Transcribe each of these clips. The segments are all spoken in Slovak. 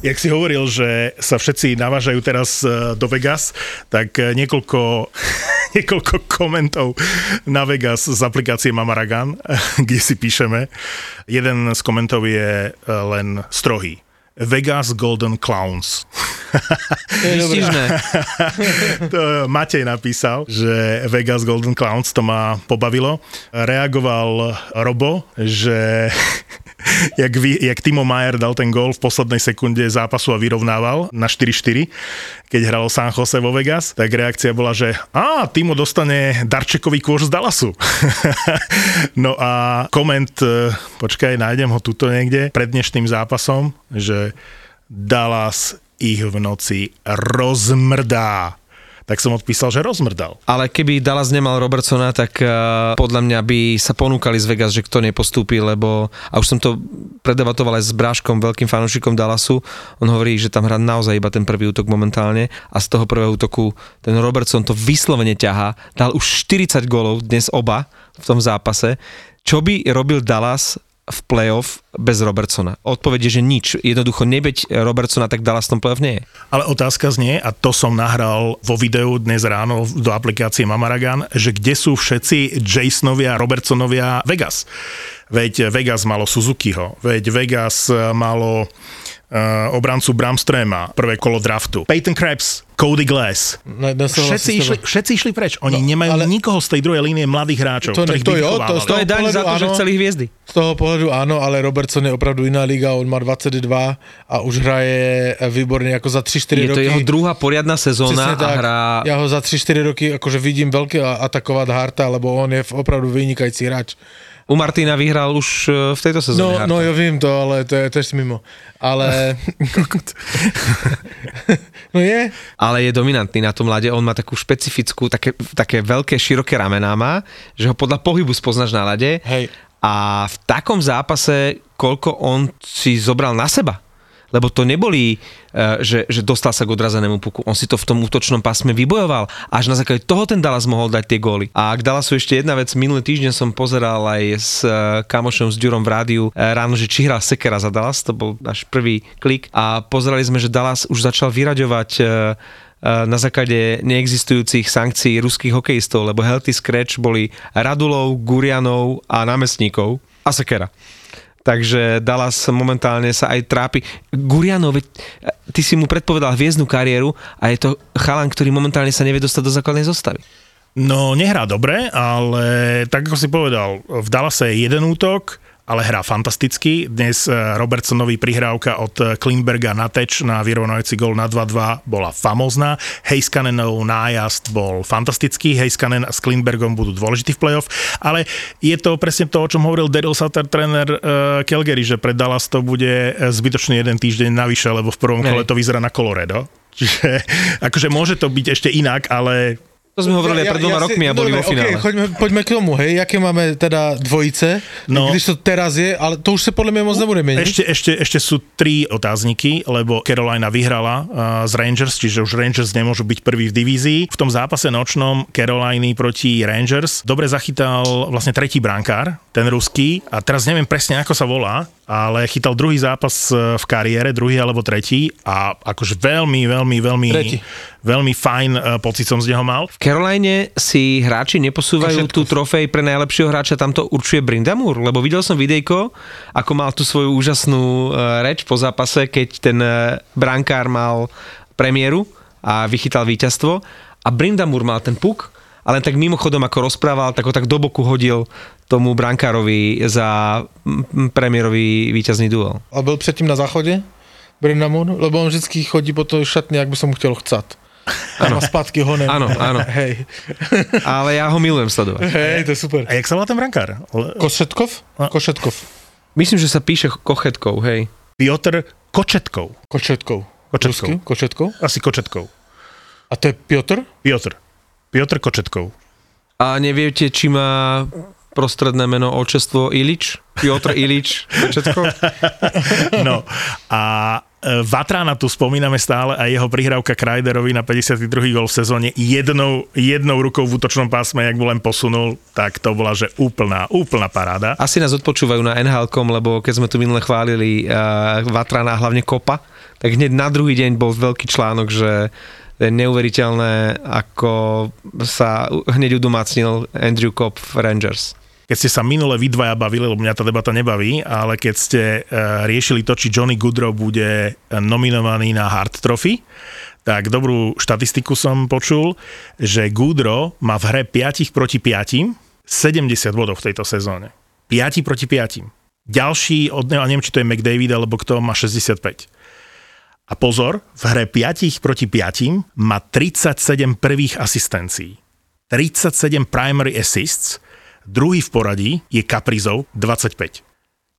Jak si hovoril, že sa všetci navážajú teraz e, do Vegas, tak e, niekoľko, niekoľko komentov na Vegas z aplikácie Mamaragan, kde si píšeme. Jeden z komentov je e, len strohý. Vegas Golden Clowns. To to Matej napísal, že Vegas Golden Clowns to ma pobavilo. Reagoval Robo, že jak, vy, jak Timo Mayer dal ten gol v poslednej sekunde zápasu a vyrovnával na 4-4, keď hral San Jose vo Vegas, tak reakcia bola, že a Timo dostane darčekový kôž z Dallasu. no a koment, e, počkaj, nájdem ho tuto niekde, pred dnešným zápasom, že Dallas ich v noci rozmrdá tak som odpísal, že rozmrdal. Ale keby Dallas nemal Robertsona, tak uh, podľa mňa by sa ponúkali z Vegas, že kto nepostúpi, lebo, a už som to predebatoval aj s Bráškom, veľkým fanúšikom Dallasu, on hovorí, že tam hrá naozaj iba ten prvý útok momentálne a z toho prvého útoku ten Robertson to vyslovene ťahá, dal už 40 gólov dnes oba v tom zápase. Čo by robil Dallas v playoff bez Robertsona? Odpoveď je, že nič. Jednoducho nebeť Robertsona, tak Dallas v tom playoff nie je. Ale otázka znie, a to som nahral vo videu dnes ráno do aplikácie Mamaragan, že kde sú všetci Jasonovia, Robertsonovia Vegas? Veď Vegas malo Suzukiho, veď Vegas malo uh, obrancu Bramstrema, prvé kolo draftu. Peyton Krebs, Cody Glass. No, no všetci, išli, všetci išli preč. Oni no, nemajú ale... nikoho z tej druhej línie mladých hráčov, to, ktorých to, jo, to, to je daň za to, áno, že chceli hviezdy. Z toho pohľadu áno, ale Robertson je opravdu iná liga, on má 22 a už hraje výborne ako za 3-4 roky. Je to jeho druhá poriadna sezóna a hrá... Ja ho za 3-4 roky akože vidím veľké atakovať Harta, lebo on je opravdu vynikajúci hráč. U Martina vyhral už e, v tejto sezóne. No, no ja vím to, ale to je tiež mimo. Ale... no je. Ale je dominantný na tom lade, on má takú špecifickú, také, také veľké, široké ramená má, že ho podľa pohybu spoznáš na lade. Hej. A v takom zápase, koľko on si zobral na seba lebo to neboli, eh, že, že dostal sa k odrazenému puku. On si to v tom útočnom pásme vybojoval. Až na základe toho ten Dallas mohol dať tie góly. A k Dallasu ešte jedna vec. Minulý týždeň som pozeral aj s eh, kamošom s Ďurom v rádiu eh, ráno, že či hral Sekera za Dallas. To bol náš prvý klik. A pozerali sme, že Dallas už začal vyraďovať na základe neexistujúcich sankcií ruských hokejistov, lebo healthy scratch boli Radulov, Gurianov a námestníkov a Sekera. Takže Dallas momentálne sa aj trápi. Guriano, veď, ty si mu predpovedal hviezdnu kariéru a je to chalan, ktorý momentálne sa nevie dostať do základnej zostavy. No, nehrá dobre, ale tak ako si povedal, v Dallase je jeden útok, ale hrá fantasticky. Dnes e, Robertsonovi prihrávka od e, Klimberga na teč na vyrovnajúci gol na 2-2 bola famózna. Heiskanenov nájazd bol fantastický. Heiskanen s Klimbergom budú dôležití v playoff, ale je to presne to, o čom hovoril Daryl Sutter, tréner uh, Calgary, že pre Dallas to bude zbytočný jeden týždeň navyše, lebo v prvom kole to vyzerá na Colorado. Čiže akože môže to byť ešte inak, ale to sme hovorili ja, pred dvoma ja, rokmi a boli dobre, vo finále. Okay, choďme, poďme k tomu, hej, aké máme teda dvojice, no, když to teraz je, ale to už sa podľa mňa moc nebude meniť. Ešte, ešte, ešte sú tri otázniky, lebo Carolina vyhrala uh, z Rangers, čiže už Rangers nemôžu byť prvý v divízii. V tom zápase nočnom Caroliny proti Rangers dobre zachytal vlastne tretí brankár, ten ruský, a teraz neviem presne, ako sa volá, ale chytal druhý zápas e, v kariére, druhý alebo tretí a akože veľmi, veľmi, veľmi, tretí. Veľmi fajn e, pocit som z neho mal. V Caroline si hráči neposúvajú tú trofej pre najlepšieho hráča, tam to určuje Brindamur, lebo videl som videjko, ako mal tú svoju úžasnú e, reč po zápase, keď ten brankár mal premiéru a vychytal víťazstvo a Brindamur mal ten puk ale tak mimochodom ako rozprával, tak ho tak do boku hodil tomu brankárovi za premiérový víťazný duel. A byl předtím na záchode? Brindamur? Lebo on vždycky chodí po to šatni, ak by som mu chtěl chcať. Áno. A spátky honem. Áno, áno. Hej. Ale ja ho milujem sledovať. Hej, to je super. A jak sa volá ten brankár? Košetkov? Košetkov. Myslím, že sa píše kochetkou, hej. Piotr Kočetkov. Kočetkou. Rusky? Kočetkou? Asi Kočetkov. A to je Piotr? Piotr. Piotr Kočetkov. A neviete, či má prostredné meno očestvo Ilič? Piotr Ilič? Všetko? No a Vatrana tu spomíname stále a jeho prihrávka Krajderovi na 52. gol v sezóne jednou, jednou rukou v útočnom pásme, jak mu len posunul, tak to bola, že úplná, úplná paráda. Asi nás odpočúvajú na nhl lebo keď sme tu minule chválili uh, Vatrana, hlavne Kopa, tak hneď na druhý deň bol veľký článok, že je neuveriteľné, ako sa hneď udomácnil Andrew Kopp v Rangers keď ste sa minule vy dvaja bavili, lebo mňa tá debata nebaví, ale keď ste uh, riešili to, či Johnny Goodrow bude nominovaný na Hart Trophy, tak dobrú štatistiku som počul, že Goodrow má v hre 5 proti 5, 70 bodov v tejto sezóne. 5 proti 5. Ďalší od neho, neviem, či to je McDavid, alebo kto má 65. A pozor, v hre 5 proti 5 má 37 prvých asistencií. 37 primary assists, Druhý v poradí je Kaprizov 25.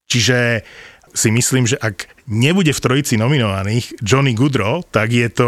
Čiže si myslím, že ak nebude v trojici nominovaných Johnny Goodrow, tak je to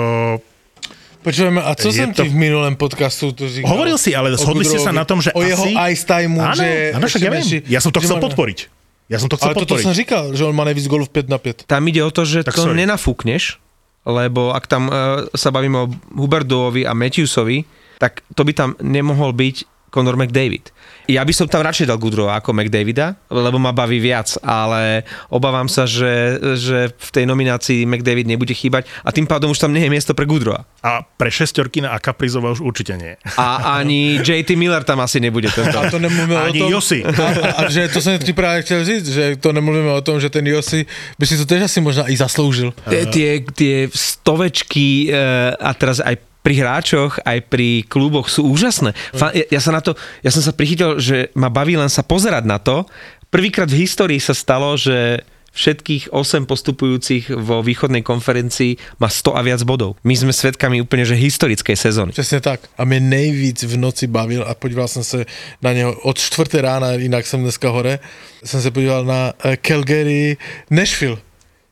Počujeme, a co Je som to- ti v minulém podcastu to říkal? Hovoril si, ale shodli ste sa na tom, že O jeho asi- ice time Áno, že... áno, však ja viem. Ja som to chcel má- podporiť. Ja som to chcel Ale toto podporiť. som říkal, že on má nejvíc golov 5 na 5. Tam ide o to, že Tak to sorry. nenafúkneš, lebo ak tam uh, sa bavíme o Huberdovi a Matthewsovi, tak to by tam nemohol byť Conor McDavid. Ja by som tam radšej dal Goodrowa ako McDavida, lebo ma baví viac, ale obávam sa, že, že v tej nominácii McDavid nebude chýbať a tým pádom už tam nie je miesto pre Goodrowa. A pre šestorkina a Kaprizova už určite nie. A ani JT Miller tam asi nebude tento. A to nemluvíme Ani o tom... Josi. A, a, a, že to som ti práve chcel říct, že to nemluvíme o tom, že ten Josi by si to tež asi možná i zasloužil. Tie, tie, stovečky e, a teraz aj pri hráčoch, aj pri kluboch sú úžasné. Fa- ja, ja, sa na to, ja som sa prichytil, že ma baví len sa pozerať na to. Prvýkrát v histórii sa stalo, že všetkých 8 postupujúcich vo východnej konferencii má 100 a viac bodov. My sme svedkami úplne že historickej sezóny. Přesně tak. A mě nejvíc v noci bavil a podíval jsem se na něho od čtvrté rána, jinak jsem dneska hore, jsem se podíval na eh, Calgary Nashville.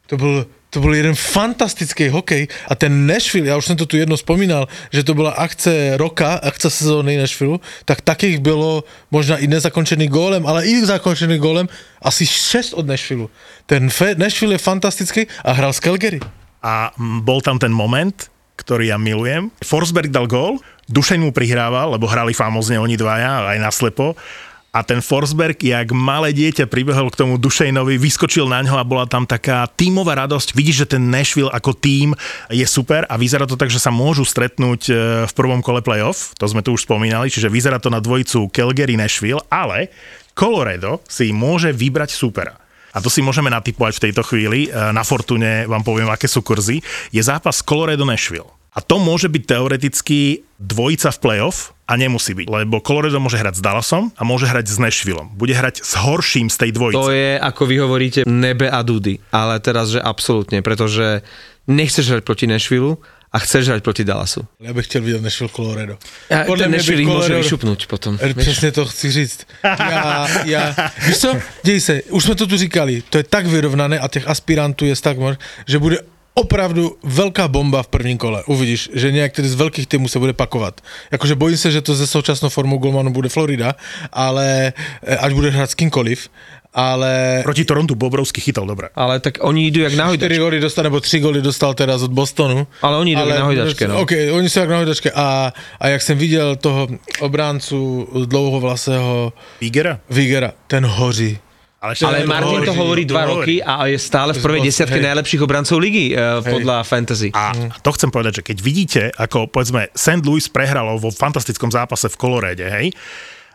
To byl to byl jeden fantastický hokej a ten Nashville, já už jsem to tu jedno vzpomínal, že to byla akce roka, akce sezóny Nashville, tak takých bylo možná i nezakončený gólem, ale i zakončený gólem asi 6 od Nashville. Ten Nashville je fantastický a hrál z Calgary. A bol tam ten moment, ktorý ja milujem. Forsberg dal gól, Dušeň mu prihrával, lebo hrali famozne oni dvaja, aj naslepo. A ten Forsberg, jak malé dieťa pribehol k tomu Dušejnovi, vyskočil na ňo a bola tam taká tímová radosť. Vidíš, že ten Nashville ako tím je super a vyzerá to tak, že sa môžu stretnúť e, v prvom kole playoff, to sme tu už spomínali, čiže vyzerá to na dvojicu Calgary-Nashville, ale Colorado si môže vybrať supera. A to si môžeme natypovať v tejto chvíli. E, Na Fortune vám poviem, aké sú kurzy. Je zápas Colorado Nashville. A to môže byť teoreticky dvojica v playoff a nemusí byť, lebo Colorado môže hrať s Dallasom a môže hrať s Nashvilleom. Bude hrať s horším z tej dvojice. To je, ako vy hovoríte, nebe a dudy. Ale teraz, že absolútne, pretože nechceš hrať proti Nashville a chceš hrať proti Dallasu. Já bych chtěl vidět Nashville Colorado. A Podle ten Nashville ich môže Colorado- vyšupnúť potom. E, Přesně to chci říct. Já, já, víš co, děj se, už jsme to tu říkali, to je tak vyrovnané a těch aspirantů je tak moc, že bude opravdu velká bomba v prvním kole. Uvidíš, že některý z velkých týmů se bude pakovat. Jakože bojím se, že to ze současnou formou Golmanu bude Florida, ale e, až bude hrát s kýmkoliv, ale Proti Torontu Bobrovský chytal dobre. Ale tak oni idú jak na 4 hojdačke. góly dostal, nebo 3 góly dostal teraz od Bostonu. Ale oni idú jak na hojdačke, no. OK, oni sú jak na hojdačke. A, a jak jsem viděl toho obráncu dlouhovlasého Figera? Vigera, ten hoří. Ale, Ale Martin to hovorí dva roky a je stále v prvej Hej. desiatke najlepších obrancov ligy eh, podľa fantasy. A to chcem povedať, že keď vidíte, ako povedzme St. Louis prehralo vo fantastickom zápase v Colorade, hej,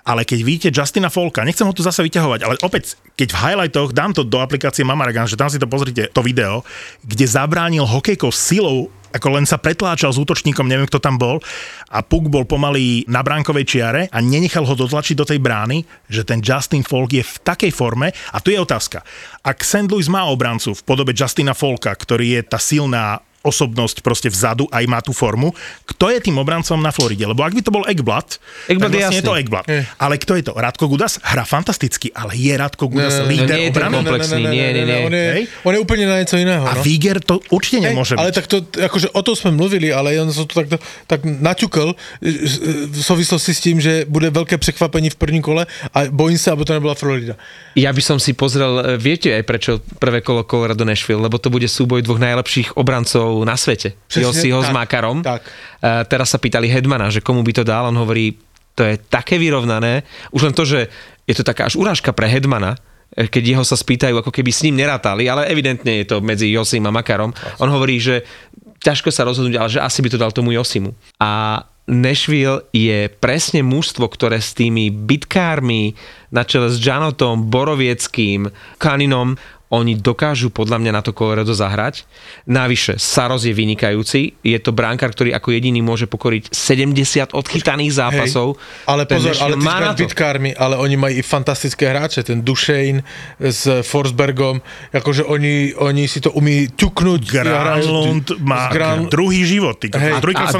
ale keď vidíte Justina Folka, nechcem ho tu zase vyťahovať, ale opäť, keď v highlightoch dám to do aplikácie Mamaragan, že tam si to pozrite, to video, kde zabránil hokejkou silou, ako len sa pretláčal s útočníkom, neviem kto tam bol, a puk bol pomaly na bránkovej čiare a nenechal ho dotlačiť do tej brány, že ten Justin Folk je v takej forme, a tu je otázka. Ak St. Louis má obrancu v podobe Justina Folka, ktorý je tá silná osobnosť proste vzadu, aj má tú formu. Kto je tým obrancom na Floride? Lebo ak by to bol Ekblad, Ekblad tak je vlastne je, jasný. to Ekblad. Je. Ale kto je to? Radko Gudas? Hrá fantasticky, ale je Radko Gudas Ne, ne, ne, líder no nie je obrany? komplexný, nie, nie, nie. On je, Hej. on je úplne na niečo iného. A no. Viger to určite Hej, nemôže ale byť. tak to, akože o tom sme mluvili, ale on sa to tak, tak naťukol e, v souvislosti s tím, že bude veľké překvapení v prvním kole a bojím sa, aby to nebola Florida. Ja by som si pozrel, e, viete aj prečo prvé kolo Colorado Nashville, lebo to bude súboj dvoch najlepších obrancov na svete. Presne Jossiho s Makarom. tak. Uh, teraz sa pýtali Hedmana, že komu by to dal, on hovorí, to je také vyrovnané, už len to, že je to taká až urážka pre Hedmana, e, keď jeho sa spýtajú, ako keby s ním nerátali, ale evidentne je to medzi Josim a Makarom. On hovorí, že ťažko sa rozhodnúť, ale že asi by to dal tomu Josimu. A Nashville je presne mužstvo, ktoré s tými bitkármi na čele s Janotom, Borovieckým, Kaninom, oni dokážu podľa mňa na to Colorado zahrať. Navyše, Saros je vynikajúci, je to bránkar, ktorý ako jediný môže pokoriť 70 odchytaných zápasov. Hej, ale Ten pozor, ale ty má bitkármi, ale oni mají i fantastické hráče, ten Duchesne s Forsbergom, jakože oni, oni si to umí ťuknúť. Granlund má Gran- druhý život. Ty, Hej. a A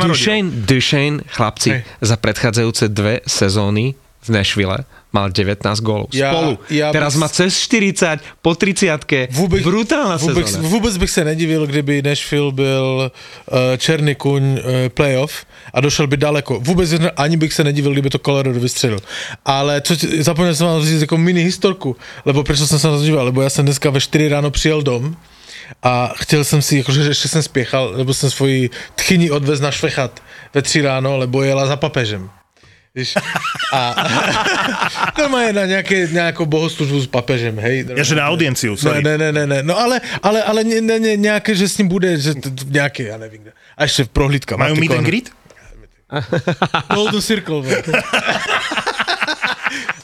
Duchesne, chlapci, Hej. za predchádzajúce dve sezóny v Nashville mal 19 gólov. Ja- Spolu. ja Teraz bych- má cez 40, po 30 Vůbec, Brutálna vůbec, sezóna. vůbec bych se nedivil, kdyby Nashville byl uh, černý kuň uh, playoff a došel by daleko. Vůbec ani bych se nedivil, kdyby to Colorado vystřelil. Ale co, zapomněl jsem vám říct jako mini historku, lebo prečo jsem se na to díval, lebo já jsem dneska ve 4 ráno přijel dom a chtěl jsem si, jakože ještě jsem spěchal, lebo jsem svoji tchyni odvez na švechat ve 3 ráno, lebo jela za papežem. Víš? A normálne na nejaké, nejakú bohoslužbu s papežem, hej. Ja, že na audienciu, sorry. Ne, ne, ne, ne, no ale, ale, ale ne, ne, ne, nejaké, že s ním bude, že t- nejaké, ja neviem. A ešte prohlídka. Majú meet and greet? Golden Circle.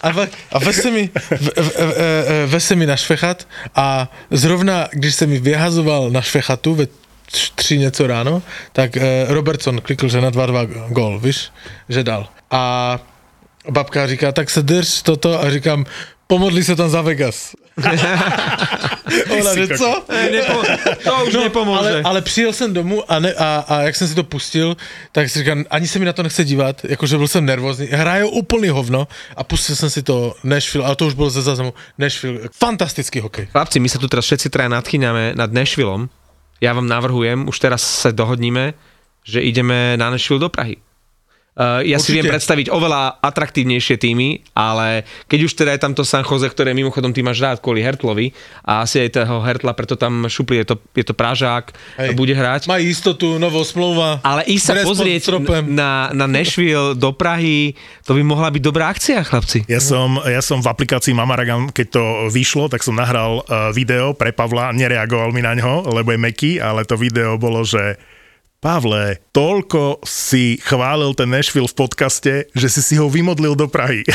A, ve, a ve se mi, ve, ve, ve se mi na švechat a zrovna, když se mi vyhazoval na švechatu ve tř- tři něco ráno, tak eh, Robertson klikl, že na 2-2 gol, víš, že dal. A babka říká, tak se drž toto a říkám, pomodli se tam za Vegas. Ona, že co? Ne, nepo, to už no, nepomôže. Ale, ale přijel jsem domů a, ne, a, a jak jsem si to pustil, tak si říkám, ani se mi na to nechce dívat, jakože byl jsem nervózní. Hrajou úplný hovno a pustil jsem si to Nashville, ale to už bylo ze záznamu Nashville. Fantastický hokej. Chlapci, my sa tu teraz všetci traja nadchýňame nad Nashvillom. Ja vám navrhujem, už teraz sa dohodníme, že ideme na Nashville do Prahy. Uh, ja si Určite. viem predstaviť oveľa atraktívnejšie týmy, ale keď už teda je tam to San Jose, ktoré mimochodom ty máš rád kvôli Hertlovi a asi aj toho Hertla, preto tam šupli, je to, je to Pražák, Hej. bude hrať. Mají jistotu, novou smlouva. Ale ísť sa pozrieť na, na Nashville do Prahy, to by mohla byť dobrá akcia, chlapci. Ja som, ja som v aplikácii Mamaragan, keď to vyšlo, tak som nahral uh, video pre Pavla, nereagoval mi na ňo, lebo je meký, ale to video bolo, že Pavle, toľko si chválil ten Nashville v podcaste, že si si ho vymodlil do Prahy.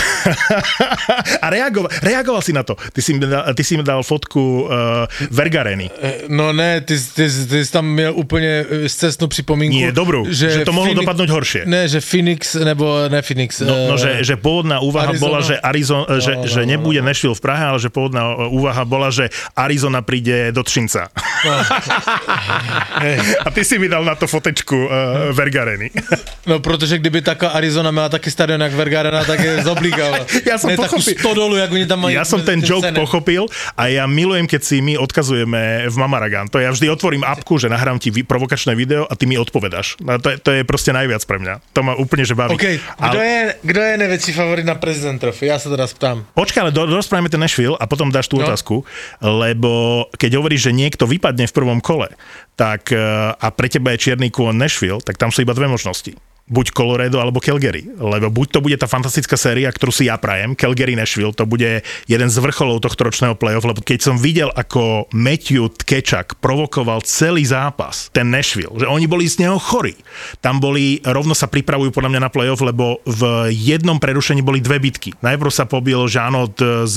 a reagoval, reagoval si na to. Ty si mi dal, ty si mi dal fotku uh, Vergareny. Eh, No ne, ty, ty, ty jsi tam měl úplně eh, scestnou připomínku. Nie, dobrú, že to mohlo dopadnúť horšie. Ne, že Phoenix, nebo ne Phoenix. No, no že, že pôvodná úvaha Arizona. bola, že, Arizona, že, No, no, že no, nebude Nashville v Prahe, ale že pôvodná úvaha bola, že Arizona príde do Třinca. A ty si mi dal na to fotečku uh, Vergareny. No, protože kdyby taká Arizona měla taky stadion jak Vergarena, tak je z obliga. Ja som ne pochopil. stodolu, jak oni tam majú. Ja som ten joke scéne. pochopil a ja milujem, keď si my odkazujeme v Mamaragan. To ja vždy otvorím apku, že nahrám ti provokačné video a ty mi odpovedáš. No, to, je, to je proste najviac pre mňa. To ma úplne že baví. OK, kdo, je, kdo je největší favorit na prezident trofy? Já se teda ptám. Počkaj, ale do, rozprávame ten Nashville a potom dáš tú No. no. otázku, lebo keď hovoríš, že niekto vypadne v prvom kole, tak eh, a pre teba je čierny kôň Nashville, tak tam sú iba dve možnosti. Buď Colorado alebo Calgary, lebo buď to bude tá fantastická séria, ktorú si ja prajem, Calgary Nashville, to bude jeden z vrcholov tohto ročného playoff, lebo keď som videl, ako Matthew Tkečak provokoval celý zápas, ten Nashville, že oni boli z neho chorí. Tam boli, rovno sa pripravujú podľa mňa na playoff, lebo v jednom prerušení boli dve bitky. Najprv sa pobil Žánot s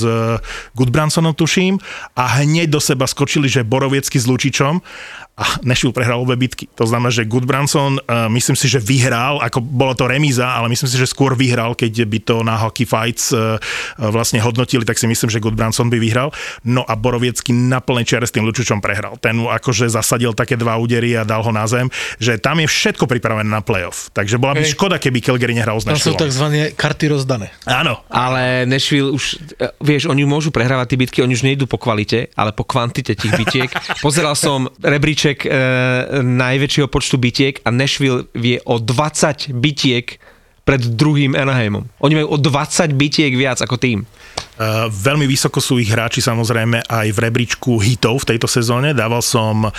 Goodbransonom, tuším, a hneď do seba skočili, že Boroviecky s Lučičom a Nashville prehral obe bitky. To znamená, že Goodbranson, uh, myslím si, že vyhral, ako bolo to remíza, ale myslím si, že skôr vyhral, keď by to na Hockey Fights uh, vlastne hodnotili, tak si myslím, že Goodbranson by vyhral. No a Boroviecky na plnej čiare s tým Lučučom prehral. Ten mu akože zasadil také dva údery a dal ho na zem, že tam je všetko pripravené na playoff. Takže bola by Hej. škoda, keby Calgary nehral s Tam sú Nashville. tzv. karty rozdané. Áno, Ale Nashville už, e, vieš, oni môžu prehrávať tie bitky, oni už nejdú po kvalite, ale po kvantite tých bitiek. Pozeral som rebríček e, najväčšieho počtu bitiek a Nashville vie o 20 bitiek pred druhým Anaheimom. Oni majú o 20 bitiek viac ako tým. Uh, veľmi vysoko sú ich hráči samozrejme aj v rebríčku hitov v tejto sezóne. Dával som uh,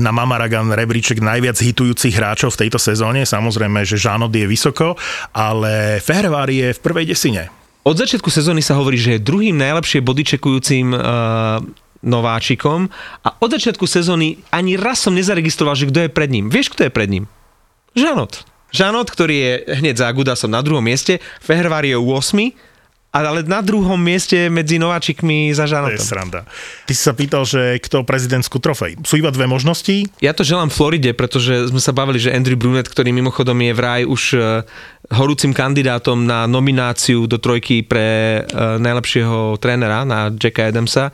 na Mamaragan rebríček najviac hitujúcich hráčov v tejto sezóne. Samozrejme, že Žánod je vysoko, ale Fehervár je v prvej desine. Od začiatku sezóny sa hovorí, že je druhým najlepšie bodyčekujúcim uh, nováčikom a od začiatku sezóny ani raz som nezaregistroval, že kto je pred ním. Vieš, kto je pred ním? Žanot. Žanot, ktorý je hneď za Gudasom na druhom mieste, Fehervár je 8, ale na druhom mieste medzi nováčikmi za To je Žanotom. sranda. Ty si sa pýtal, že kto prezidentskú trofej. Sú iba dve možnosti. Ja to želám Floride, pretože sme sa bavili, že Andrew Brunet, ktorý mimochodom je vraj už e, horúcim kandidátom na nomináciu do trojky pre e, najlepšieho trénera, na Jacka Adamsa,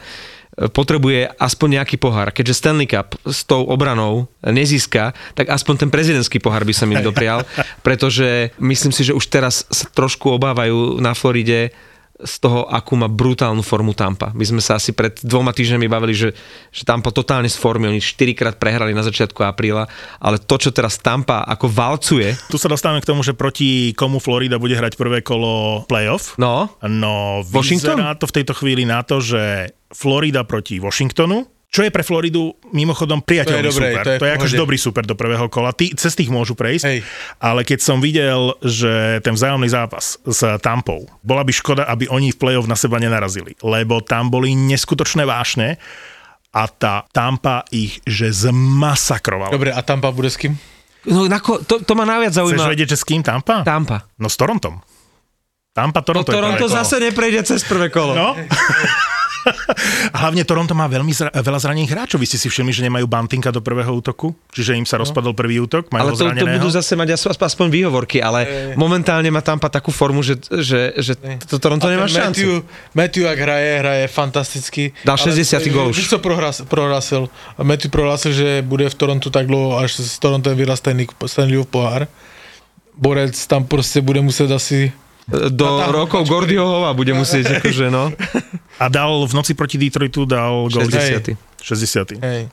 potrebuje aspoň nejaký pohár. Keďže Stanley Cup s tou obranou nezíska, tak aspoň ten prezidentský pohár by som im doprial, pretože myslím si, že už teraz sa trošku obávajú na Floride z toho, akú má brutálnu formu Tampa. My sme sa asi pred dvoma týždňami bavili, že, že Tampa totálne z formy, oni štyrikrát prehrali na začiatku apríla, ale to, čo teraz Tampa ako valcuje, Tu sa dostávame k tomu, že proti komu Florida bude hrať prvé kolo playoff. no, No, Washington? to v tejto chvíli na to, že Florida proti Washingtonu, čo je pre Floridu mimochodom priateľný To je dobré, super. to je to je pohode. dobrý super do prvého kola. Tí, cez tých môžu prejsť, Hej. ale keď som videl, že ten vzájomný zápas s Tampou, bola by škoda, aby oni v play-off na seba nenarazili, lebo tam boli neskutočné vášne a tá Tampa ich že zmasakrovala. Dobre, a Tampa bude s kým? no nako, to, to ma najviac Chceš zaujíma. vedieť, že s kým Tampa? Tampa. No s Torontom. Tampa, To Toronto, je Toronto zase neprejde cez prvé kolo. No. A hlavne Toronto má veľmi zra- veľa zranených hráčov. Vy ste si všimli, že nemajú Bantinka do prvého útoku? Čiže im sa rozpadol prvý útok, majú Ale to, to budú zase mať aspoň, výhovorky, ale momentálne má Tampa takú formu, že, že, že to Toronto nemá šancu. Matthew, Matthew, ak hraje, hraje fantasticky. Dal Ale, 60. e, gól už. Víš, co prohlas, prohlásil? Matthew prohlásil, že bude v Torontu tak dlouho, až s Torontem vyhrá Stanley, Stanleyov pohár. Borec tam proste bude muset asi... Do A tam- rokov Gordyho Hova bude musieť, akože no. A dal v noci proti Detroitu dal gol 60. 60. Hej.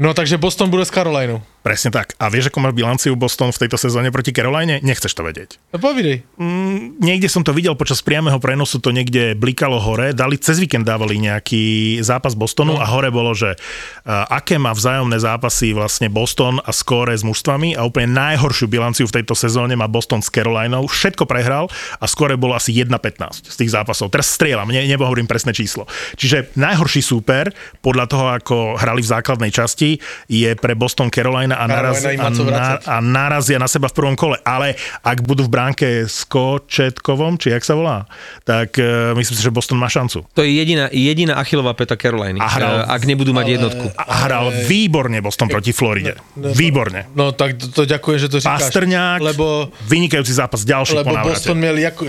No takže Boston bude s Carolinou. Presne tak. A vieš, ako má bilanciu Boston v tejto sezóne proti Caroline? Nechceš to vedieť. No povidej. Mm, niekde som to videl počas priameho prenosu, to niekde blikalo hore. Dali, cez víkend dávali nejaký zápas Bostonu No. a hore bolo, že uh, aké má vzájomné zápasy vlastne Boston a skóre s mužstvami a úplne najhoršiu bilanciu v tejto sezóne má Boston s Carolinou. Všetko prehral a skóre bolo asi 1-15 z tých zápasov. Teraz strieľam, ne, nehovorím presné číslo. Čiže najhorší súper, podľa toho, ako hrali v základnej časti, je pre Boston Carolina a, naraz, a, na, a narazia na seba v prvom kole. Ale ak budú v bránke s Kočetkovom, či jak sa volá, tak uh, myslím si, že Boston má šancu. To je jediná, jediná achilová peta Caroliny. A hral- ak nebudú mať jednotku. A hral výborne Boston proti Floride. Výborne. No tak to, to ďakujem, že to říkáš. Pastrňák, Lebo vynikajúci zápas, ďalší po lebo návrate. Boston měl jako,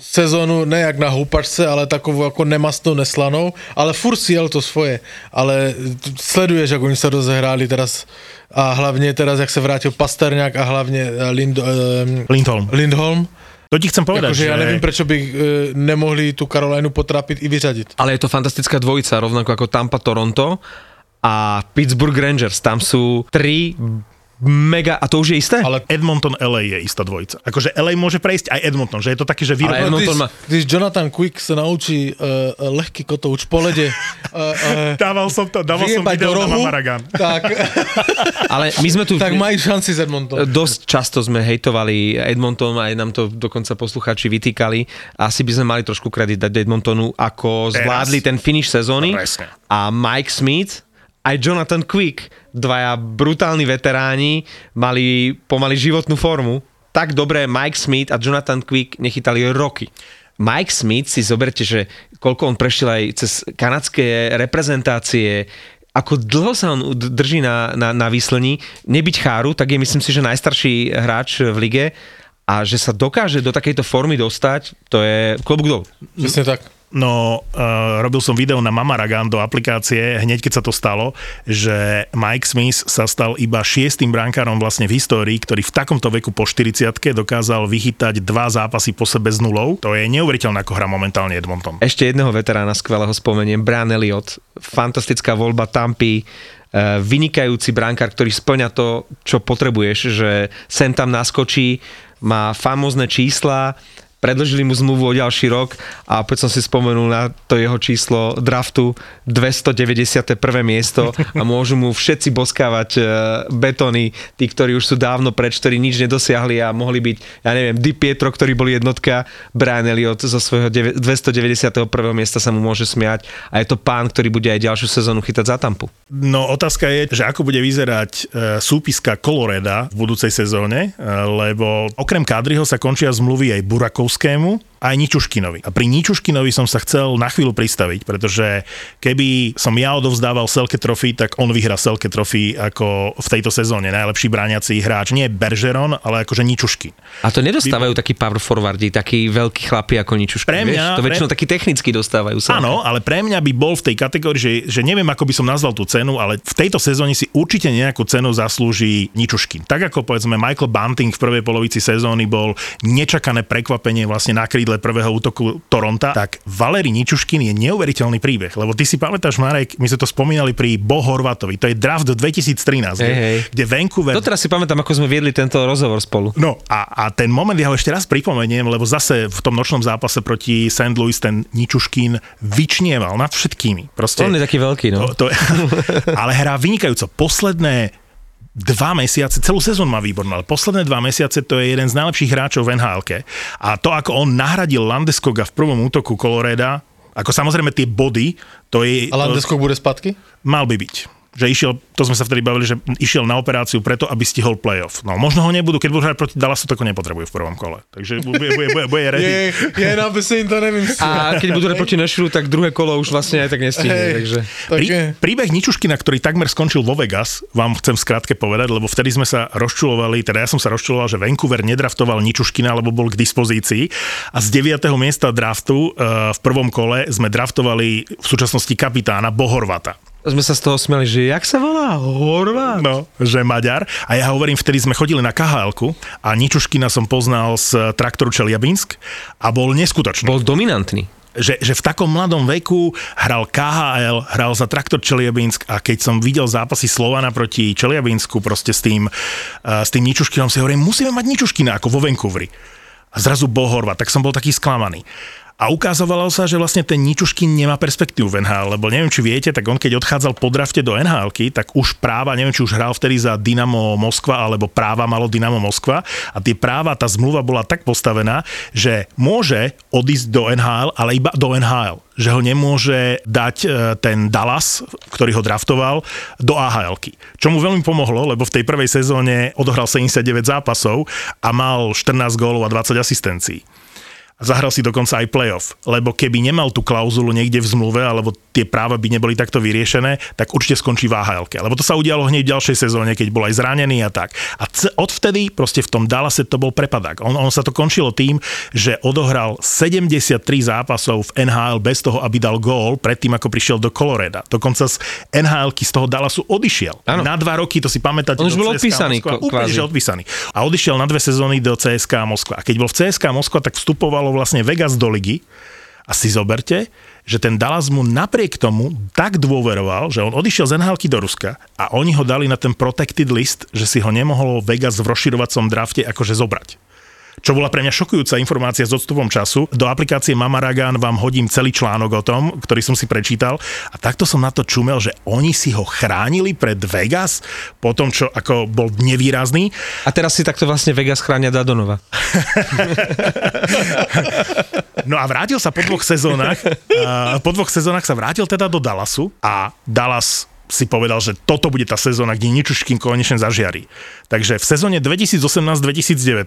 sezónu ne jak na houpačce, ale takovou jako nemastnou, neslanou, ale furt si jel to svoje. Ale sleduješ, jak oni se rozehráli teraz a hlavně teraz, jak se vrátil Pasterňák a hlavně eh, Lind, eh, Lindholm. Lindholm. To ti chcem povedať, Jakože že... ja nevím, prečo by eh, nemohli tu Karolajnu potrápiť i vyřadiť. Ale je to fantastická dvojica, rovnako ako Tampa Toronto a Pittsburgh Rangers. Tam sú tri mega, a to už je isté? Ale Edmonton LA je istá dvojica. Akože LA môže prejsť aj Edmonton, že je to také, že výrobné. Edmonton má- když Jonathan Quick sa naučí uh, lehký kotouč po lede uh, uh, Dával som to, dával som video do na rohu, Mamaragan. tak, Ale my sme tu... tak majú šanci s Edmonton. Dosť často sme hejtovali Edmonton, aj nám to dokonca posluchači vytýkali. Asi by sme mali trošku kredit dať Edmontonu, ako zvládli ten finish sezóny. Presne. A Mike Smith, aj Jonathan Quick, dvaja brutálni veteráni, mali pomaly životnú formu. Tak dobre Mike Smith a Jonathan Quick nechytali roky. Mike Smith si zoberte, že koľko on prešiel aj cez kanadské reprezentácie, ako dlho sa on drží na, na, na výslení, nebyť cháru, tak je myslím si, že najstarší hráč v lige a že sa dokáže do takejto formy dostať, to je klobúk dolu. Presne tak. No, uh, robil som video na Mamaragan do aplikácie, hneď keď sa to stalo, že Mike Smith sa stal iba šiestým brankárom vlastne v histórii, ktorý v takomto veku po 40 dokázal vychytať dva zápasy po sebe s nulou. To je neuveriteľné, ako hra momentálne Edmonton. Ešte jedného veterána skvelého spomeniem, Brian Elliot, fantastická voľba Tampy, eh, vynikajúci brankár, ktorý splňa to, čo potrebuješ, že sem tam naskočí, má famózne čísla, predlžili mu zmluvu o ďalší rok a opäť som si spomenul na to jeho číslo draftu 291. miesto a môžu mu všetci boskávať e, betóny, tí, ktorí už sú dávno preč, ktorí nič nedosiahli a mohli byť, ja neviem, Di Pietro, ktorý boli jednotka, Brian Elliot zo svojho 291. miesta sa mu môže smiať a je to pán, ktorý bude aj ďalšiu sezónu chytať za tampu. No otázka je, že ako bude vyzerať e, súpiska Koloreda v budúcej sezóne, e, lebo okrem Kadriho sa končia zmluvy aj Burakovskému, aj Ničuškinovi. A pri Ničuškinovi som sa chcel na chvíľu pristaviť, pretože keby som ja odovzdával Selke trofy, tak on vyhrá Selke trofy ako v tejto sezóne. Najlepší bráňací hráč. Nie Bergeron, ale akože Ničuškin. A to nedostávajú takí power forwardi, takí veľkí chlapi ako Ničuškin. Pre mňa- vieš? To pre- väčšinou takí technicky dostávajú sa. Áno, ale pre mňa by bol v tej kategórii, že, že neviem, ako by som nazval tú cenu, ale v tejto sezóne si určite nejakú cenu zaslúži Ničuškin. Tak ako povedzme Michael Bunting v prvej polovici sezóny bol nečakané prekvapenie vlastne na krídle prvého útoku Toronta, tak Valeri Ničuškin je neuveriteľný príbeh, lebo ty si pamätáš, Marek, my sme to spomínali pri Bo Horvatovi, to je draft do 2013, Hej, hej. kde, Vancouver Doteraz si pamätám, ako sme viedli tento rozhovor spolu. No a, a ten moment, ja ho ešte raz pripomeniem, lebo zase v tom nočnom zápase proti St. Louis ten Ničuškín vyčnieval nad všetkými. Proste, On je taký veľký, no. to, to, ale hrá vynikajúco. Posledné dva mesiace, celú sezónu má výbornú, ale posledné dva mesiace to je jeden z najlepších hráčov v nhl A to, ako on nahradil Landeskoga v prvom útoku Coloreda, ako samozrejme tie body, to je... A Landeskog bude spadky? Mal by byť. Že išiel, to sme sa vtedy bavili, že išiel na operáciu preto, aby stihol playoff. No možno ho nebudú, keď budú hrať proti Dallasu, tak ho nepotrebujú v prvom kole. Takže bude, bude, bude, bude ready. Je, je na to neviem. A keď budú hrať proti Nashville, tak druhé kolo už vlastne aj tak nestihne. Hej. Takže... Prí, príbeh Ničuškina, ktorý takmer skončil vo Vegas, vám chcem v skratke povedať, lebo vtedy sme sa rozčulovali, teda ja som sa rozčuloval, že Vancouver nedraftoval Ničuškina, lebo bol k dispozícii a z 9. miesta draftu uh, v prvom kole sme draftovali v súčasnosti kapitána Bohorvata. Sme sa z toho smiali, že jak sa volá? Horvát? No, že Maďar. A ja hovorím, vtedy sme chodili na khl a Ničuškina som poznal z traktoru Čeliabinsk a bol neskutočný. Bol dominantný. že, že v takom mladom veku hral KHL, hral za traktor Čeliabinsk a keď som videl zápasy Slovana proti Čeliabinsku proste s tým, uh, s tým Ničuškinom si hovorím, musíme mať Ničuškina ako vo Vancouveri. A zrazu bol Horvat, tak som bol taký sklamaný. A ukázalo sa, že vlastne ten Ničuškin nemá perspektívu v NHL, lebo neviem, či viete, tak on keď odchádzal po drafte do nhl tak už práva, neviem, či už hral vtedy za Dynamo Moskva, alebo práva malo Dynamo Moskva. A tie práva, tá zmluva bola tak postavená, že môže odísť do NHL, ale iba do NHL že ho nemôže dať e, ten Dallas, ktorý ho draftoval, do ahl Čo mu veľmi pomohlo, lebo v tej prvej sezóne odohral 79 zápasov a mal 14 gólov a 20 asistencií. A zahral si dokonca aj playoff, lebo keby nemal tú klauzulu niekde v zmluve, alebo tie práva by neboli takto vyriešené, tak určite skončí v ahl Lebo to sa udialo hneď v ďalšej sezóne, keď bol aj zranený a tak. A c- odvtedy proste v tom Dallase to bol prepadák. On, on sa to končilo tým, že odohral 73 zápasov v NHL bez toho, aby dal gól predtým, ako prišiel do Coloreda. Dokonca z nhl z toho Dallasu odišiel. Áno. Na dva roky, to si pamätáte. On už bol CSKA odpísaný, Moskva. ko- Úplne, kvázi. že odpísaný. A odišiel na dve sezóny do CSK Moskva. A keď bol v CSK Moskva, tak vstupovalo vlastne Vegas do ligy. A si zoberte, že ten Dallas mu napriek tomu tak dôveroval, že on odišiel z nhl do Ruska a oni ho dali na ten protected list, že si ho nemohol Vegas v rozširovacom drafte akože zobrať. Čo bola pre mňa šokujúca informácia s odstupom času. Do aplikácie Mamaragan vám hodím celý článok o tom, ktorý som si prečítal a takto som na to čumel, že oni si ho chránili pred Vegas po tom, čo ako bol nevýrazný. A teraz si takto vlastne Vegas chránia Dadonova. No a vrátil sa po dvoch sezónach, po dvoch sezónach sa vrátil teda do Dallasu a Dallas si povedal, že toto bude tá sezóna, kde Ničuškin konečne zažiari. Takže v sezóne 2018-2019,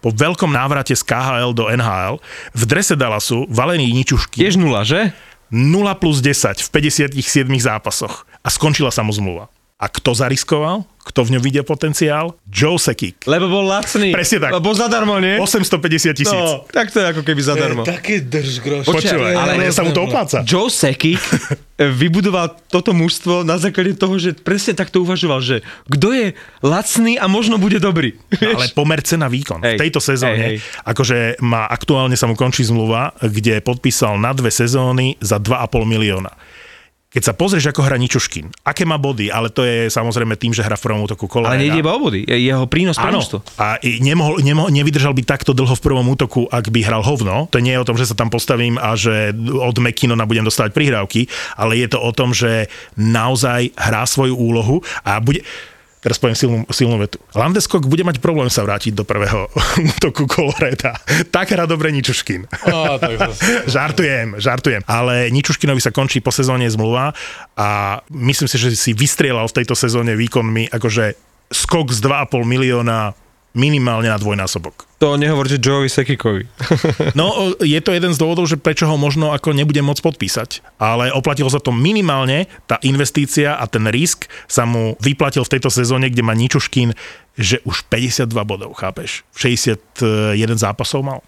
po veľkom návrate z KHL do NHL, v drese Dallasu Valený Ničuškin Tiež nula, že? 0 plus 10 v 57 zápasoch. a skončila sa mu zmluva. A kto zariskoval? Kto v ňom videl potenciál? Joe Sekik. Lebo bol lacný. Presne tak. Lebo zadarmo, nie? 850 tisíc. No, tak to je ako keby zadarmo. Taký drž groš. Počúvaj, ale sa mu to opláca. Joe Sekik vybudoval toto mužstvo na základe toho, že presne takto uvažoval, že kto je lacný a možno bude dobrý. No, ale pomer cena výkon. Hej. V tejto sezóne, Hej, hej. akože má aktuálne sa mu končí zmluva, kde podpísal na dve sezóny za 2,5 milióna. Keď sa pozrieš, ako hrá Ničuškin, aké má body, ale to je samozrejme tým, že hrá v prvom útoku Koloreda. Ale nejde iba o body, je jeho prínos pre mužstvo. a nemohol, nemohol, nevydržal by takto dlho v prvom útoku, ak by hral hovno. To nie je o tom, že sa tam postavím a že od McKinnona budem dostávať prihrávky, ale je to o tom, že naozaj hrá svoju úlohu a bude... Teraz poviem silnú, silnú vetu. Landeskog bude mať problém sa vrátiť do prvého útoku Koloreda. Tak hrá dobre Ničuškin. Zase. žartujem, žartujem. Ale Ničuškinovi sa končí po sezóne zmluva a myslím si, že si vystrieľal v tejto sezóne výkonmi akože skok z 2,5 milióna minimálne na dvojnásobok. To nehovorte Joeovi Sekikovi. No, o, je to jeden z dôvodov, že prečo ho možno ako nebudem môcť podpísať. Ale oplatilo sa to minimálne, tá investícia a ten risk sa mu vyplatil v tejto sezóne, kde má Ničuškin, že už 52 bodov, chápeš? 61 zápasov mal.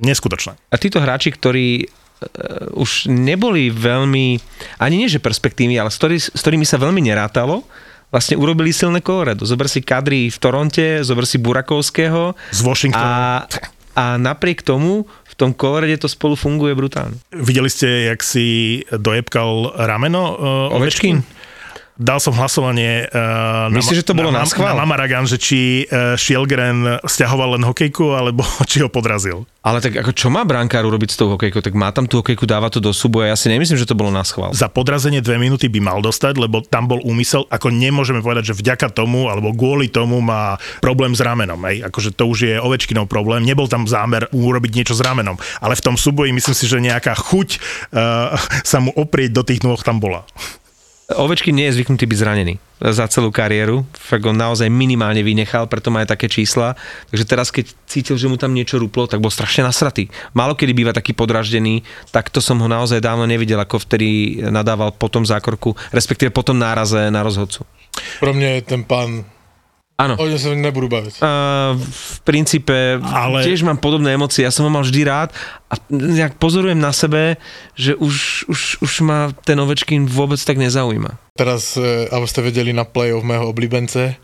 Neskutočné. A títo hráči, ktorí uh, už neboli veľmi, ani nie že perspektívni, ale s, ktorý, s ktorými sa veľmi nerátalo, vlastne urobili silné Colorado. Zober si Kadri v Toronte, zober si Burakovského Z Washingtonu. a, a napriek tomu v tom Colorade to spolu funguje brutálne. Videli ste, jak si dojebkal rameno uh, Ovečkin? Dal som hlasovanie uh, Myslíš, že to bolo na schvál? Na Mamaragan, že či uh, Šielgren stiahoval len hokejku, alebo či ho podrazil. Ale tak ako čo má brankár urobiť s tou hokejkou? Tak má tam tú hokejku, dáva to do súboja. Ja si nemyslím, že to bolo na schvál. Za podrazenie dve minúty by mal dostať, lebo tam bol úmysel, ako nemôžeme povedať, že vďaka tomu, alebo kvôli tomu má problém s ramenom. Hej. Akože to už je Ovečkinov problém. Nebol tam zámer urobiť niečo s ramenom. Ale v tom súboji myslím si, že nejaká chuť uh, sa mu oprieť do tých nôh tam bola. Ovečky nie je zvyknutý byť zranený za celú kariéru. Fakt on naozaj minimálne vynechal, preto má aj také čísla. Takže teraz, keď cítil, že mu tam niečo ruplo, tak bol strašne nasratý. Málo kedy býva taký podraždený, tak to som ho naozaj dávno nevidel, ako vtedy nadával po tom zákorku, respektíve po tom náraze na rozhodcu. Pro mňa je ten pán... Áno. O ňom sa nebudú baviť. Uh, v princípe Ale- tiež mám podobné emócie, ja som ho mal vždy rád a nejak pozorujem na sebe, že už, už, už ma ten Ovečkin vôbec tak nezaujíma. Teraz, e, aby ste vedeli na playoff mého oblíbence,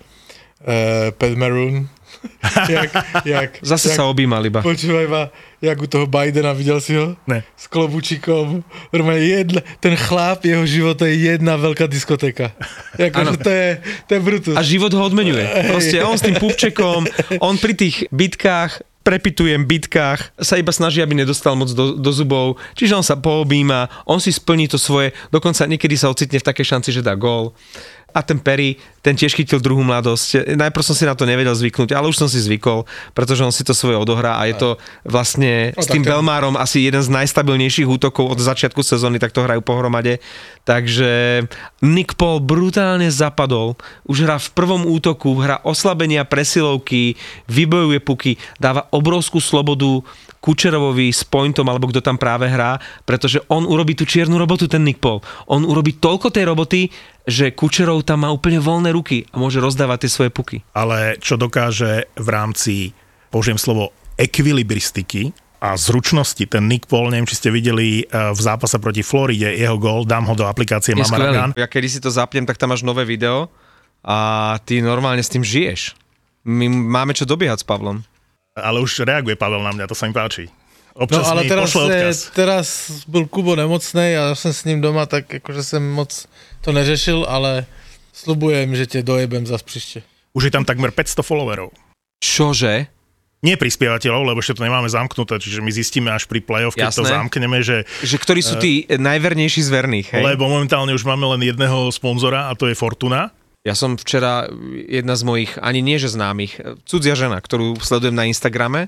e, Pat Maroon, jak, jak, Zase jak, sa objímal iba. Počúvaj ma, jak u toho Bidena, videl si ho? Ne. S klobučikom. Jedna, ten chlap, jeho život je jedna veľká diskotéka. Akože to je, to je brutus. A život ho odmenuje. Proste on s tým pupčekom, on pri tých bitkách prepitujem bitkách, sa iba snaží, aby nedostal moc do, do zubov, čiže on sa poobíma, on si splní to svoje, dokonca niekedy sa ocitne v takej šanci, že dá gól. A ten Perry, ten tiež chytil druhú mladosť. Najprv som si na to nevedel zvyknúť, ale už som si zvykol, pretože on si to svoje odohrá a je to vlastne s tým Belmárom asi jeden z najstabilnejších útokov od začiatku sezóny, tak to hrajú pohromade. Takže Nick Paul brutálne zapadol, už hrá v prvom útoku, hrá oslabenia presilovky, vybojuje puky, dáva obrovskú slobodu Kučerovovi s pointom, alebo kto tam práve hrá, pretože on urobí tú čiernu robotu, ten Nick Paul. On urobí toľko tej roboty, že Kučerov tam má úplne voľné ruky a môže rozdávať tie svoje puky. ale čo dokáže v rámci, použijem slovo, ekvilibristiky a zručnosti. Ten Nick Paul, neviem, či ste videli eh, v zápase proti Floride, jeho gól, dám ho do aplikácie. Mamaragan. Ja kedy si to zapnem, tak tam máš nové video a ty normálne s tým žiješ. My máme čo dobiehať s Pavlom. Ale už reaguje Pavel na mňa, to sa mi páči. No Občas ale mi teraz, pošle e, odkaz. teraz byl Kubo nemocnej a ja som s ním doma, tak akože som moc to neřešil, ale slubujem, že te dojebem zas příště. Už je tam takmer 500 followerov. Čože? Nie prispievateľov, lebo ešte to nemáme zamknuté, čiže my zistíme až pri play-off, keď to Jasné. zamkneme, že Že ktorí sú tí najvernejší z verných, hej? lebo momentálne už máme len jedného sponzora a to je Fortuna. Ja som včera, jedna z mojich, ani nie že známych, cudzia žena, ktorú sledujem na Instagrame,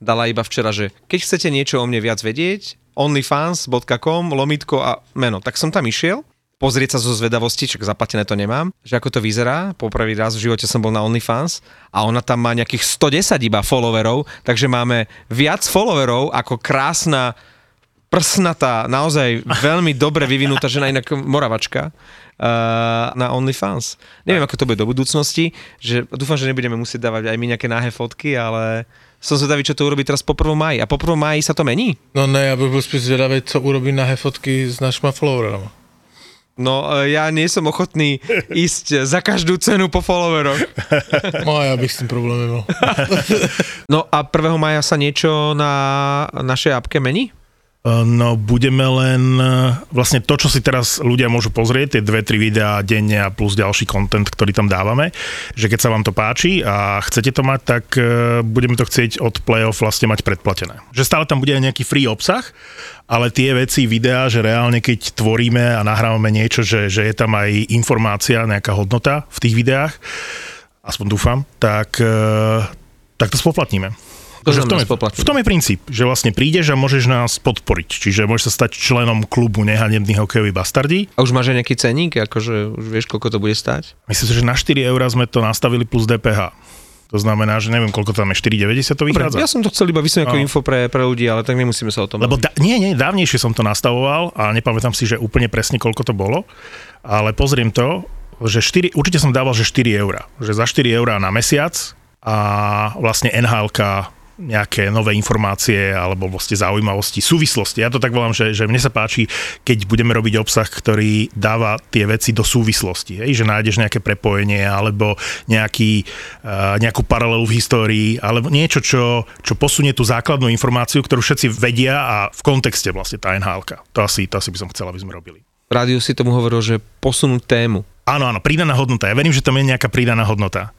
dala iba včera, že keď chcete niečo o mne viac vedieť, onlyfans.com, lomitko a meno. Tak som tam išiel, pozrieť sa zo zvedavosti, čak zaplatené to nemám, že ako to vyzerá. Poprvý raz v živote som bol na OnlyFans a ona tam má nejakých 110 iba followerov, takže máme viac followerov ako krásna prsnatá, naozaj veľmi dobre vyvinutá žena, inak moravačka, uh, na OnlyFans. Neviem, ako to bude do budúcnosti, že dúfam, že nebudeme musieť dávať aj my nejaké náhe fotky, ale som zvedavý, čo to urobí teraz po 1. maji. A po 1. maji sa to mení? No ne, ja bych byl spíš zvedavý, co urobí nahé fotky s našima followerama. No, e, ja nie som ochotný ísť za každú cenu po followeroch. No ja bych s tým problém nemal. No a 1. maja sa niečo na našej apke mení? No, budeme len vlastne to, čo si teraz ľudia môžu pozrieť, tie dve, tri videá denne a plus ďalší content, ktorý tam dávame, že keď sa vám to páči a chcete to mať, tak e, budeme to chcieť od playoff vlastne mať predplatené. Že stále tam bude aj nejaký free obsah, ale tie veci, videá, že reálne keď tvoríme a nahrávame niečo, že, že je tam aj informácia, nejaká hodnota v tých videách, aspoň dúfam, tak, e, tak to spoplatníme. To Že v, tom je, v tom je princíp, že vlastne prídeš a môžeš nás podporiť. Čiže môžeš sa stať členom klubu Nehanební hokejoví bastardí. A už máš aj nejaký ceník, akože už vieš, koľko to bude stať? Myslím si, že na 4 eurá sme to nastavili plus DPH. To znamená, že neviem, koľko tam je, 4,90 to Dobre, vychádza. ja som to chcel iba vysvetliť ako No. info pre, pre ľudí, ale tak nemusíme sa o tom Lebo da, nie, nie, dávnejšie som to nastavoval a nepamätám si, že úplne presne koľko to bolo, ale pozriem to, že 4, určite som dával, že 4 eurá. Že za 4 eurá na mesiac a vlastne nhl nejaké nové informácie alebo vlastne zaujímavosti, súvislosti. Ja to tak volám, že, že mne sa páči, keď budeme robiť obsah, ktorý dáva tie veci do súvislosti. Hej? Že nájdeš nejaké prepojenie alebo nejaký, uh, nejakú paralelu v histórii alebo niečo, čo, čo posunie tú základnú informáciu, ktorú všetci vedia a v kontexte vlastne tá nhl To asi, to asi by som chcel, aby sme robili. Rádiu si tomu hovoril, že posunúť tému. Áno, áno, pridaná hodnota. Ja verím, že tam je nejaká pridaná hodnota.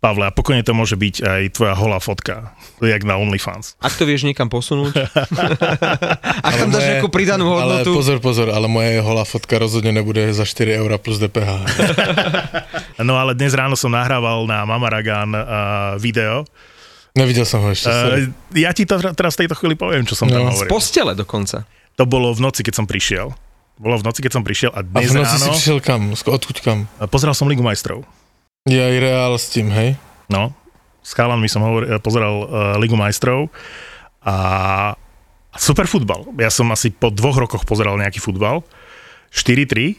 Pavle, a pokojne to môže byť aj tvoja holá fotka, jak na OnlyFans. Ak to vieš niekam posunúť, ak tam dáš nejakú pridanú Ale hodnotu, pozor, pozor, ale moje holá fotka rozhodne nebude za 4 eurá plus DPH. No ale dnes ráno som nahrával na Mamaragan uh, video. Nevidel som ho ešte, sorry. Uh, ja ti to teraz v tejto chvíli poviem, čo som tam No. z hovoril. postele dokonca. To bolo v noci, keď som prišiel. Bolo v noci, keď som prišiel a A dnes v noci si ráno prišiel kam? Odkud kam? pozeral som Ligu majstrov. Ja aj reál s tým, hej? No, s chalanmi som hovor, pozeral uh, Ligu majstrov a super futbal. Ja som asi po dvoch rokoch pozeral nejaký futbal. 4-3,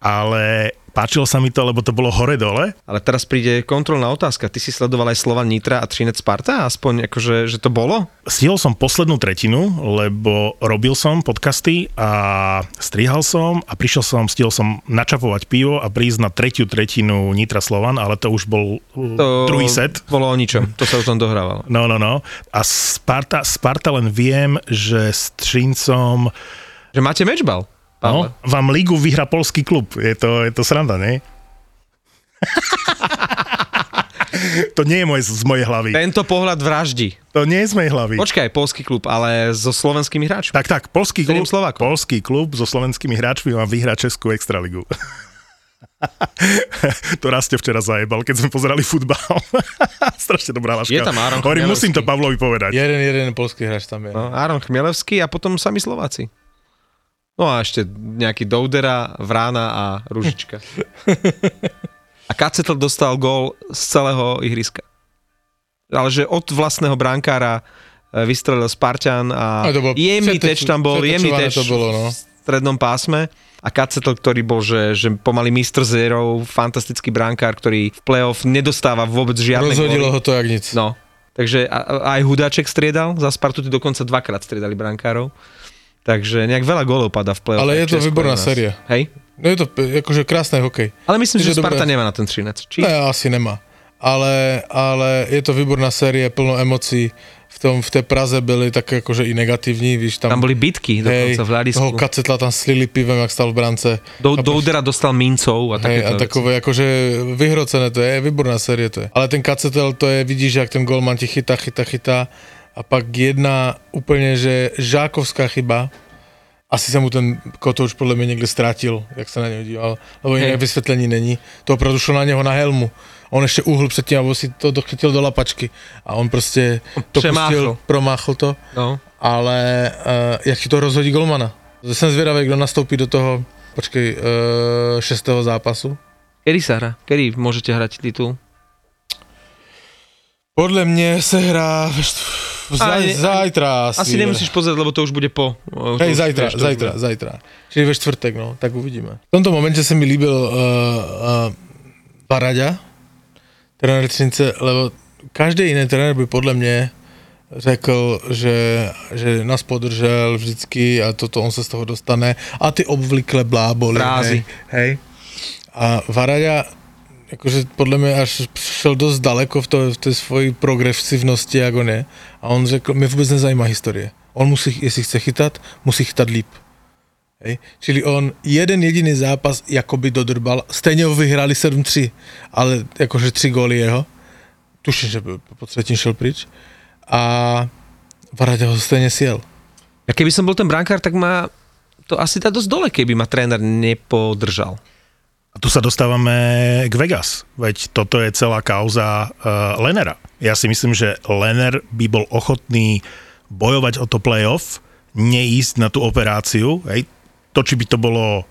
ale páčilo sa mi to, lebo to bolo hore-dole. Ale teraz príde kontrolná otázka. Ty si sledoval aj Slovan Nitra a Trinec Sparta? Aspoň akože, že to bolo? Stihol som poslednú tretinu, lebo robil som podcasty a strihal som a prišiel som, stihol som načapovať pivo a prísť na tretiu tretinu Nitra Slovan, ale to už bol To druhý set. Bolo o ničom. To sa o tom dohrávalo. No, no, no. A Sparta, Sparta len viem, že s Trincom Že máte mečbal? No, vám ligu vyhrá polský klub. Je to, je to sranda, nie? to nie je moje, z mojej hlavy. Tento pohľad vraždi. To nie je z mojej hlavy. Počkaj, polský klub, ale so slovenskými hráčmi. Tak, tak, polský klub, Slovákom? polský klub so slovenskými hráčmi má vyhrať Českú extraligu. to Raste včera zajebal, keď sme pozerali futbal. Strašne dobrá laška. Je tam Áron Hovorím, musím to Pavlovi povedať. Jeden, jeden polský hráč tam je. No, Áron Chmielevský a potom sami Slováci. No a ešte nejaký Doudera, Vrána a Ružička. A Kacetl dostal gól z celého ihriska. Ale že od vlastného brankára e, vystrelil Spartan a, A to bol jemný teč tam bol, jemný teč to bolo, no. v strednom pásme a Kacetl, ktorý bol, že, že pomaly Mr. Zero, fantastický brankár, ktorý v playoff nedostáva vôbec žiadne Rozhodilo góly. ho to jak nic. No, takže aj Hudáček striedal, za Spartu dokonca dvakrát striedali brankárov. Takže nejak veľa gólov padá v play-off. Ale je to výborná séria. Hej? No je to akože krásny hokej. Ale myslím, Čiže že Sparta dobré. nemá na ten třinec. Či? Ne, asi nemá. Ale, ale je to výborná série, plno emócií. V, tom, v tej Praze byli tak akože i negatívni, víš, tam, Tam boli bitky hej, dokonca v hľadisku. toho kacetla tam slili pivem, jak stal v brance. Do, Doudera dostal mincov a Hej, a veci. takové akože vyhrocené to je, výborná série to je. Ale ten kacetel to je, vidíš, jak ten golman ti chytá, chytá, chytá a pak jedna úplne, že žákovská chyba, asi sa mu ten kotouč podľa mňa niekde strátil, jak sa na neho díval, lebo Hej. inak vysvetlení není. To opravdu šlo na neho na helmu. On ešte uhl předtím, aby si to dochytil do lapačky. A on prostě to Přemáchl. pustil, promáchl to, No. ale uh, jak ti to rozhodí golmana? Jsem zvědavý, kdo nastoupí do toho, počkej, uh, šestého zápasu. Kedy sa hrá? Kedy môžete hrať titul? Podle mě se hrá Zaj, ne- zajtra asi. Asi nemusíš pozrieť, lebo to už bude po. to Hej, zajtra, vieš, zajtra, bude. zajtra. Čiže ve štvrtek, no, tak uvidíme. V tomto momente sa mi líbil uh, uh, Paraďa, trenér Třince, lebo každý iný trenér by podle mě řekl, že, že nás podržel vždycky a toto on se z toho dostane a ty obvykle bláboli. Frázy. Hej, hej. A Varaďa jakože podle mě až šel dost daleko v, to, v té svojí progresivnosti, jak on je. A on řekl, mě vůbec nezajímá historie. On musí, jestli chce chytat, musí chytat líp. Hej. Čili on jeden jediný zápas jakoby dodrbal, stejně ho vyhráli 7-3, ale jakože tři góly jeho. Tuším, že po třetím šel pryč. A Varaďa ho stejně sjel. A keby som bol ten brankár, tak ma to asi dá dosť dole, keby ma tréner nepodržal. A tu sa dostávame k Vegas, veď toto je celá kauza uh, Lenera. Ja si myslím, že Lener by bol ochotný bojovať o to playoff, neísť na tú operáciu. Hej. To, či by to bolo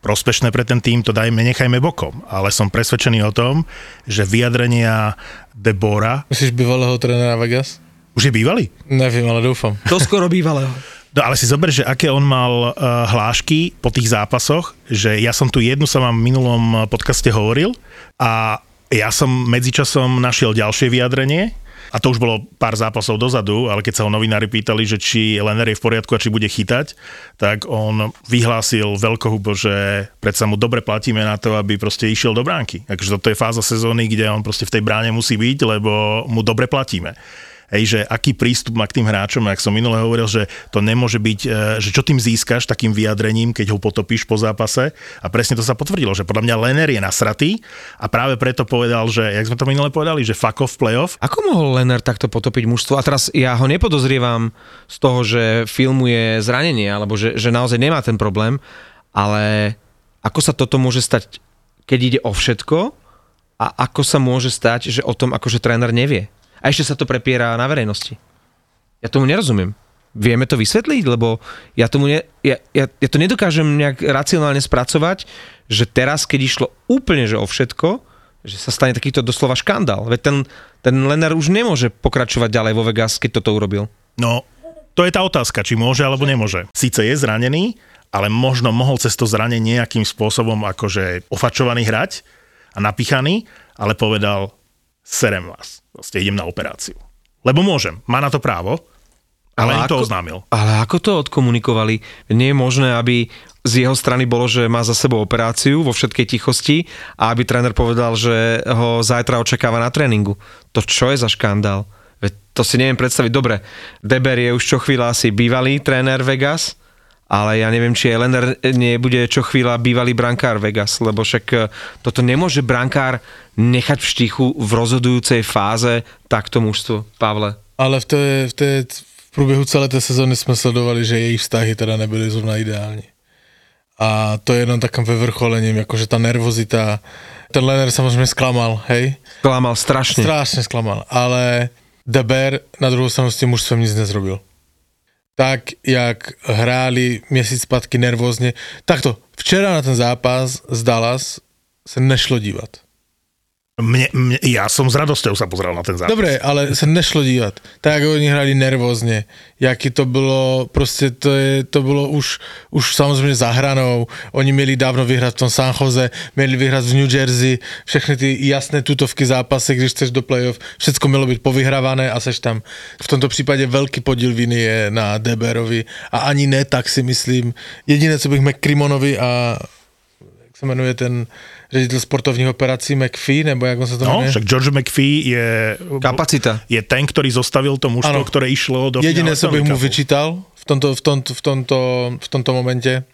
prospešné pre ten tým, to dajme, nechajme bokom. Ale som presvedčený o tom, že vyjadrenia Debora, Myslíš bývalého trenéra Vegas? už je bývalý, Nevím, ale doufám. To skoro bývalého. No ale si zober, že aké on mal uh, hlášky po tých zápasoch, že ja som tu jednu som vám v minulom eh, podcaste hovoril a ja som medzičasom našiel ďalšie vyjadrenie a to už bolo pár zápasov dozadu, ale keď sa ho novinári pýtali, že či Lenner je v poriadku a či bude chytať, tak on vyhlásil veľkohubo, že predsa mu dobre platíme na to, aby proste išiel do bránky. Takže toto je fáza sezóny, kde on proste v tej bráne musí byť, lebo mu dobre platíme. Hej, že aký prístup má k tým hráčom, ak som minule hovoril, že to nemôže byť, e, že čo tým získaš takým vyjadrením, keď ho potopíš po zápase. A presne to sa potvrdilo, že podľa mňa Lenner je nasratý a práve preto povedal, že, jak sme to minule povedali, že fuck off playoff. Ako mohol Lenner takto potopiť mužstvo? A teraz ja ho nepodozrievam z toho, že filmuje zranenie, alebo že, že naozaj nemá ten problém, ale ako sa toto môže stať, keď ide o všetko a ako sa môže stať, že o tom akože tréner nevie? A ešte sa to prepiera na verejnosti. Ja tomu nerozumiem. Vieme to vysvetliť? Lebo ja, tomu ne, ja, ja, ja to nedokážem nejak racionálne spracovať, že teraz, keď išlo úplne že o všetko, že sa stane takýto doslova škandál. Veď ten, ten Lenner už nemôže pokračovať ďalej vo Vegas, keď toto urobil. No, to je tá otázka, či môže alebo nemôže. Síce je zranený, ale možno mohol cez to zranenie nejakým spôsobom akože ofačovaný hrať a napichaný, ale povedal, serem vás, proste idem na operáciu. Lebo môžem, má na to právo, ale, ale to ako- oznámil. Ale ako to odkomunikovali? Nie je možné, aby z jeho strany bolo, že má za sebou operáciu vo všetkej tichosti a aby tréner povedal, že ho zajtra očakáva na tréningu. To čo je za škandál? Veď to si neviem predstaviť. Dobre, Deber je už čo chvíľa asi bývalý tréner Vegas, ale ja neviem, či aj Lenner nebude čo chvíľa bývalý brankár Vegas, lebo však e, toto nemôže brankár nechať v štichu v rozhodujúcej fáze takto mužstvo. Pavle. Ale v, té, v, té, v průběhu celé té sezóny jsme sledovali, že jejich vztahy teda nebyly zrovna ideální. A to je jenom takým vyvrcholením, jakože ta nervozita. Ten Lenner samozřejmě zklamal, hej? Klamal strašne. Strašně zklamal, ale Deber na druhou stranu s tím mužstvem nic nezrobil. Tak, jak hráli měsíc zpátky nervózně. Takto, včera na ten zápas z Dallas se nešlo dívat. Mne, mne, ja som s radosťou sa pozrel na ten zápas. Dobre, ale se nešlo dívat. Tak, oni hrali nervózně, jaký to bylo, prostě to, je, to bylo už, už samozřejmě za hranou. Oni měli dávno vyhrát v tom San Jose, měli vyhrát v New Jersey, všechny ty jasné tutovky zápasy, když chceš do playoff, všechno mělo být povyhrávané a seš tam. V tomto případě velký podíl viny je na Deberovi a ani ne tak si myslím. Jediné, co bych McCrimonovi a jak se jmenuje ten ředitel sportovních operací McPhee, nebo jak on se to No, jmenuje? však George McPhee je, Kapacita. je ten, ktorý zostavil to mužstvo, Áno. ktoré išlo do Jediné, co bych mu vyčítal v tomto, v, tomto, v, tomto, v tomto momentě,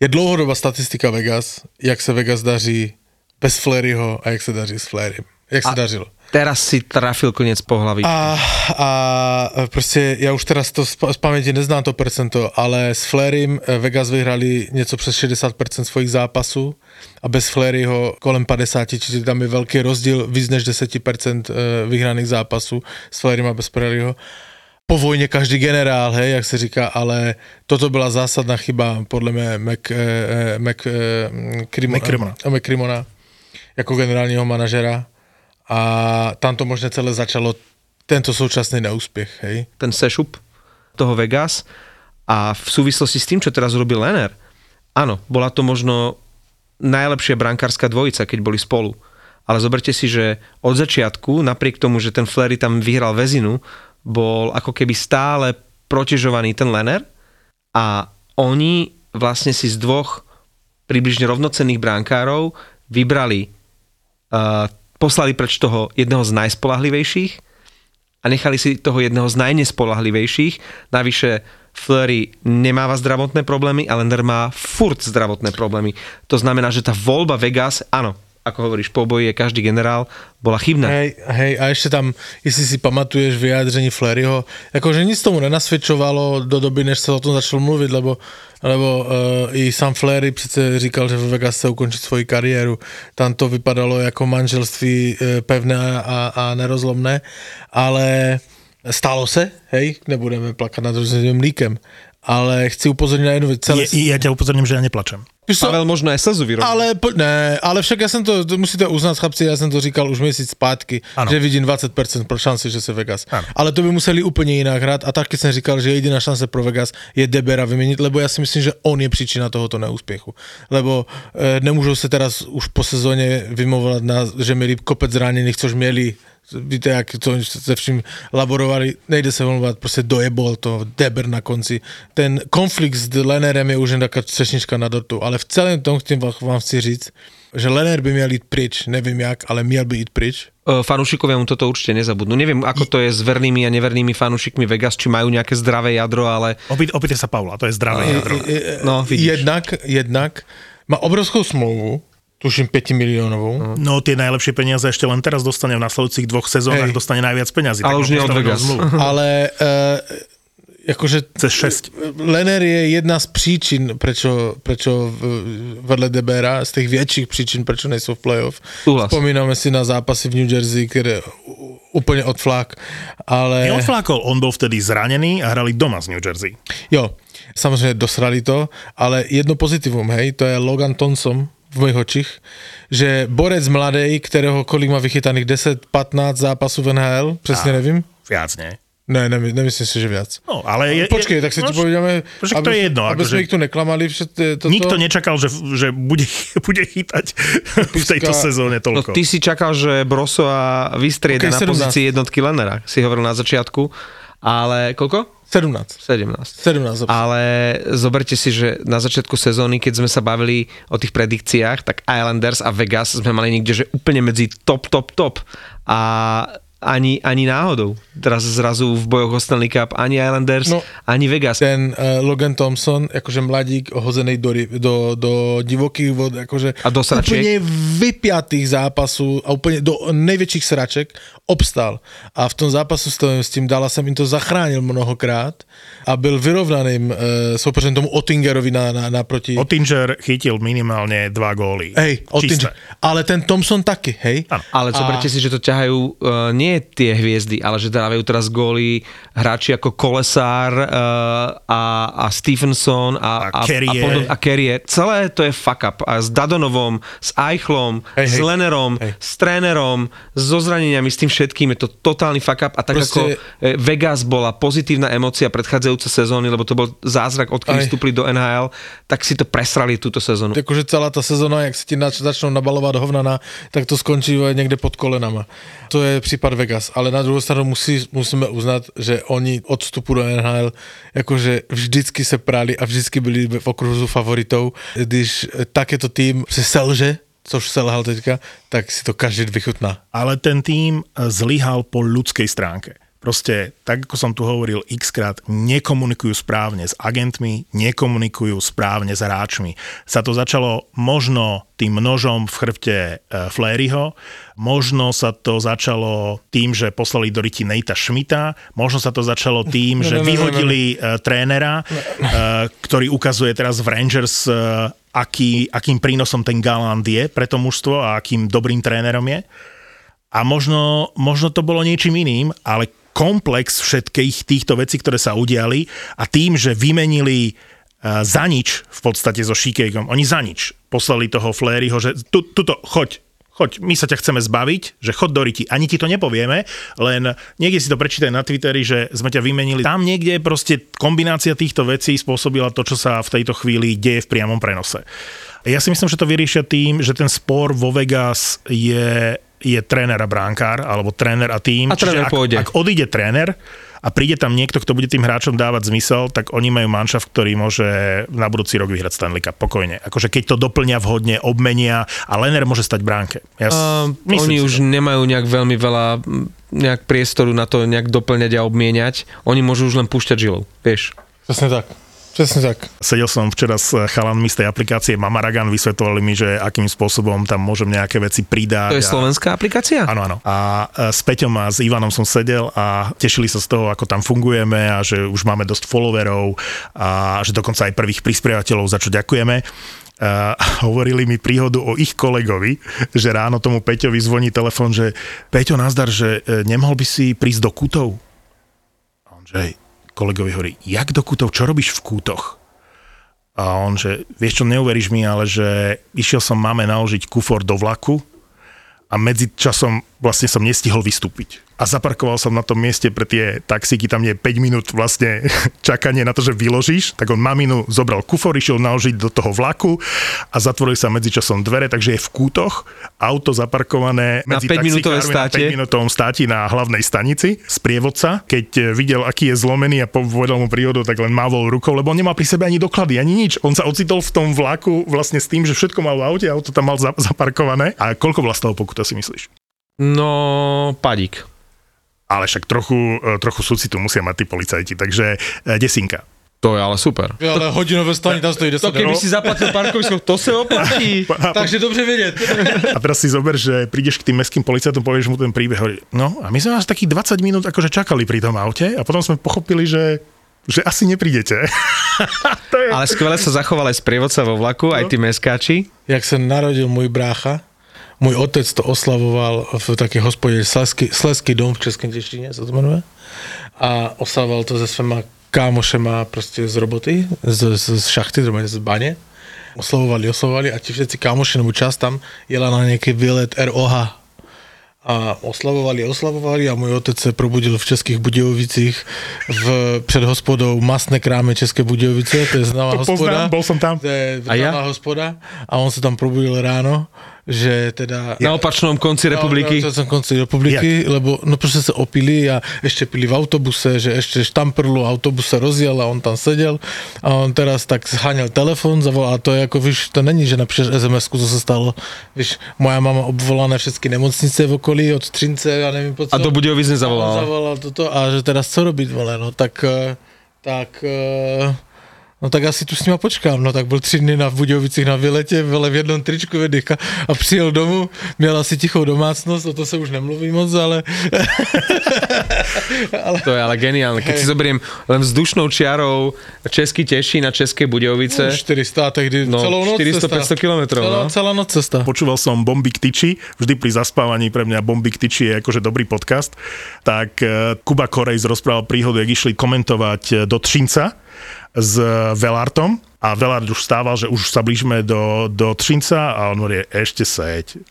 je dlouhodobá statistika Vegas, jak se Vegas daří bez Fleryho a jak se daří s Flerym. Jak se A- dařilo. Teraz si trafil koniec po hlavi. A, a prostě já už teraz to z, z paměti neznám to percento, ale s Flerym eh, Vegas vyhrali něco přes 60% svojich zápasů a bez Fleryho kolem 50, čiže tam je velký rozdíl, víc než 10% eh, vyhraných zápasů s Flerym a bez Fleryho. Po vojně každý generál, hej, jak se říká, ale toto byla zásadná chyba podle mě Mac, eh, eh, Mac, eh, Crimo- McCrimmona. eh, McCrimmona jako generálního manažera a tam to možná celé začalo tento současný neúspěch, hej? ten sešup toho Vegas a v súvislosti s tým, čo teraz robil Lenner, áno, bola to možno najlepšia brankárska dvojica, keď boli spolu. Ale zoberte si, že od začiatku, napriek tomu, že ten Flery tam vyhral väzinu, bol ako keby stále protežovaný ten Lenner a oni vlastne si z dvoch približne rovnocenných brankárov vybrali, uh, poslali preč toho jedného z najspolahlivejších a nechali si toho jedného z najnespolahlivejších. Navyše Fleury nemáva zdravotné problémy a Lender má furt zdravotné problémy. To znamená, že tá voľba Vegas, áno, ako hovoríš, po boji je každý generál, bola chybná. Hej, hej, a ešte tam, jestli si pamatuješ vyjádření Fleryho, akože nic tomu nenasvedčovalo do doby, než sa o tom začal mluvit, lebo, lebo uh, i sám Flery přece říkal, že ve Vegas chce ukončit svoji kariéru. Tam to vypadalo jako manželství uh, pevné a, a nerozlomné, ale stalo se, hej, nebudeme plakat nad rozhodným mlíkem, ale chci upozorniť na jednu vec. Celé... Ja, ja ťa upozorním, že ja neplačem. Pavel možno aj slzu vyrobil. Ale, ne, ale však ja som to, to musíte uznať, chlapci, ja som to říkal už měsíc zpátky, ano. že vidím 20% pro šanci, že se Vegas. Ano. Ale to by museli úplně jinak hrát a taky jsem říkal, že jediná šance pro Vegas je Debera vyměnit, lebo já si myslím, že on je příčina tohoto neúspěchu. Lebo e, nemůžou se teraz už po sezóně vymovat na, že měli kopec zraněných, což měli víte, jak to se vším laborovali, nejde se volovat, prostě dojebol to Deber na konci. Ten konflikt s Lenerem je už jen taká třešnička na dortu, ale v celém tom chci, vám chci říct, že Lener by měl jít pryč, nevím jak, ale měl by jít pryč. Fanúšikovia mu toto určite nezabudnú. Neviem, ako to je s vernými a nevernými fanúšikmi Vegas, či majú nejaké zdravé jadro, ale... Opýtaj sa Paula, to je zdravé jadro. No, vidíš. Jednak, jednak má obrovskou smlouvu, tuším 5 miliónovou. No tie najlepšie peniaze ešte len teraz dostane v nasledujúcich dvoch sezónach, Hej. dostane najviac peniazy. Ale už nie od Vegas. Ale uh, akože Cez 6. Lenner je jedna z príčin, prečo, prečo vedle Debera, z tých väčších príčin, prečo nejsou v playoff. Uhlas. Spomíname si na zápasy v New Jersey, ktoré úplne odflák. Ale... Neodflákol, on bol vtedy zranený a hrali doma z New Jersey. Jo, samozrejme dosrali to, ale jedno pozitívum, hej, to je Logan Thompson, v mojich očích, že borec mladej, ktorého kolik má vychytaných 10-15 zápasov v NHL, presne a, nevím. Viac, nie? Ne, ne, nemyslím si, že viac. No, ale je, Počkej, tak sa no, ti povedeme, aby, to je jedno, aby sme ich tu neklamali. Toto. Nikto nečakal, že, že bude, bude chytať Piska. v tejto sezóne toľko. No, ty si čakal, že Brosova vystrieda okay, na 17. pozícii jednotky Lenera, si hovoril na začiatku, ale koľko? 17. 17. 17. Ale zoberte si, že na začiatku sezóny, keď sme sa bavili o tých predikciách, tak Islanders a Vegas sme mali niekde, že úplne medzi top, top, top. A ani, ani náhodou. Teraz zrazu v bojoch o Stanley Cup ani Islanders, no, ani Vegas. Ten uh, Logan Thompson, akože mladík hozený do, do, do divokých vod, akože a do sračiek. úplne vypiatých zápasu a úplne do najväčších sraček obstal. A v tom zápasu s, tým, s tým Dallasem im to zachránil mnohokrát a byl vyrovnaným uh, soupeřem tomu Ottingerovi na, na, naproti. Ottinger chytil minimálne dva góly. Hej, Ottinger. Ale ten Thompson taky, hej. Ano. Ale zoberte a... si, že to ťahajú uh, nie tie hviezdy, ale že dávajú teraz góly hráči ako Kolesár uh, a, a Stephenson a, a, a, a, podob, a Carrier. Celé to je fuck up. A s Dadonovom, s Eichlom, hey, s Lenerom, hey. s trénerom, so zraneniami, s tým všetkým. Je to totálny fuck up. A tak Proste... ako eh, Vegas bola pozitívna emocia predchádzajúce sezóny, lebo to bol zázrak, odkedy vstúpili do NHL, tak si to presrali túto sezónu. Takže celá tá sezóna, jak sa ti začnú nabalovať hovnana, tak to skončí niekde pod kolenama. To je Vegas, ale na druhou stranu musí, musíme uznat, že oni od vstupu do NHL jakože vždycky se prali a vždycky byli v okruhu favoritou. Když takéto tým se selže, což selhal teďka, tak si to každý vychutná. Ale ten tým zlyhal po ľudskej stránke proste, tak ako som tu hovoril x krát, nekomunikujú správne s agentmi, nekomunikujú správne s hráčmi. Sa to začalo možno tým nožom v chrbte e, Fléryho, možno sa to začalo tým, že poslali do ryti Nejta Šmita, možno sa to začalo tým, že vyhodili e, trénera, e, ktorý ukazuje teraz v Rangers, aký, akým prínosom ten Galant je pre to mužstvo a akým dobrým trénerom je. A možno, možno to bolo niečím iným, ale komplex všetkých týchto vecí, ktoré sa udiali a tým, že vymenili uh, za nič v podstate so Šikejkom, oni za nič poslali toho Fléryho, že tu, tuto, choď, choď, my sa ťa chceme zbaviť, že chod do riti. Ani ti to nepovieme, len niekde si to prečítaj na Twitteri, že sme ťa vymenili. Tam niekde proste kombinácia týchto vecí spôsobila to, čo sa v tejto chvíli deje v priamom prenose. Ja si myslím, že to vyriešia tým, že ten spor vo Vegas je, je tréner a bránkár, alebo tréner a tým. A tréner ak, pôjde. ak odíde tréner, a príde tam niekto, kto bude tým hráčom dávať zmysel, tak oni majú manšaft, ktorý môže na budúci rok vyhrať Stanley Cup pokojne. Akože keď to doplňa vhodne, obmenia a Lener môže stať bránke. Ja Uh, oni si už to. nemajú nejak veľmi veľa mm, nejak priestoru na to nejak doplňať a obmieniať. Oni môžu už len púšťať žilou, vieš. Presne tak. Presne tak. Sedel som včera s chalanmi z tej aplikácie Mamaragan, vysvetovali mi, že akým spôsobom tam môžem nejaké veci pridať. To je a- slovenská aplikácia? Áno, áno. A e, s Peťom a s Ivanom som sedel a tešili sa z toho, ako tam fungujeme a že už máme dosť followerov a že dokonca aj prvých prispievateľov, za čo ďakujeme. Uh, hovorili mi príhodu o ich kolegovi, že ráno tomu Peťovi zvoní telefon, že Peťo, nazdar, že e, nemohol by si prísť do kútov? A on, že kolegovi hovorí, jak do kútov, čo robíš v kútoch? A on, že vieš čo, neuveríš mi, ale že išiel som máme naložiť kufor do vlaku a medzi časom vlastne som nestihol vystúpiť. A zaparkoval som na tom mieste pre tie taxíky, tam je 5 minút vlastne čakanie na to, že vyložíš, tak on maminu zobral kufor, išiel naložiť do toho vlaku a zatvorili sa medzičasom dvere, takže je v kútoch, auto zaparkované Na medzi 5-minútové taxikármi státe. na 5 minútovom státi na hlavnej stanici. Sprievodca, keď eh, videl, aký je zlomený a povedal mu príhodu, tak len mávol rukou, lebo on nemá pri sebe ani doklady, ani nič. On sa ocitol v tom vlaku vlastne s tým, že všetko mal v aute, auto tam mal za- zaparkované. A koľko vlastného pokuta si myslíš? No, padík. Ale však trochu, e, trochu súcitu musia mať tí policajti, takže e, desinka. To je ale super. Ale hodinové stani tam stojí 10 To keby si zaplatil parkovisko, to sa oplatí. Takže dobře vedieť. A teraz si zober, že prídeš k tým mestským policajtom, povieš mu ten príbeh, hovorí, no a my sme vás takých 20 minút akože čakali pri tom aute a potom sme pochopili, že že asi neprídete. to je... Ale skvele sa zachoval aj sprievodca vo vlaku, aj tí meskáči. Jak sa narodil môj brácha, môj otec to oslavoval v takej hospode Sleský, Sleský dom v Českém Teštine, sa to menuje. A oslavoval to se svema kámošema proste z roboty, z, z, z šachty, z bane. Oslavovali, oslavovali a ti všetci kámoši, nebo čas tam jela na nejaký výlet ROH a oslavovali, oslavovali a môj otec sa probudil v Českých Budějovicích v, před hospodou Masné kráme České Budějovice, to je známá To hospoda. poznám, bol som tam. To je A ja? známá hospoda a on sa tam probudil ráno, že teda... Na opačnom konci republiky. Na, na konci republiky, lebo no proste sa opili a ešte pili v autobuse, že ešte štamprlu, autobus sa rozjel a on tam sedel a on teraz tak zháňal telefon, zavolal a to je ako, víš, to není, že napíšeš SMS-ku, co sa stalo. Víš, moja mama obvolané všetky nemocnice v okolí od Třince, ja neviem po co. A do Budějovic A nezavolal. zavolal toto a že teraz co robiť, vole, no tak, eh, tak, eh, no tak asi tu s nima počkám, no tak byl tři dny na Budějovicích na výletě, vele v jednom tričku v jedných a přijel domů, měl asi tichou domácnosť, o to sa už nemluví moc, ale, ale To je ale geniálne. Keď si zoberiem len vzdušnou čiarou Český teší na České Budějovice. 400, tehdy No, celou noc 400-500 cesta. kilometrov, Celá, no. celá noc cesta. Počúval som Bomby k tyči, vždy pri zaspávaní pre mňa Bomby k tyči je akože dobrý podcast, tak eh, Kuba Korejs rozprával príhodu, jak išli komentovať eh, do Třinca s Velartom a Velart už stával, že už sa blížime do, do Třinca a on hovorí, ešte seď.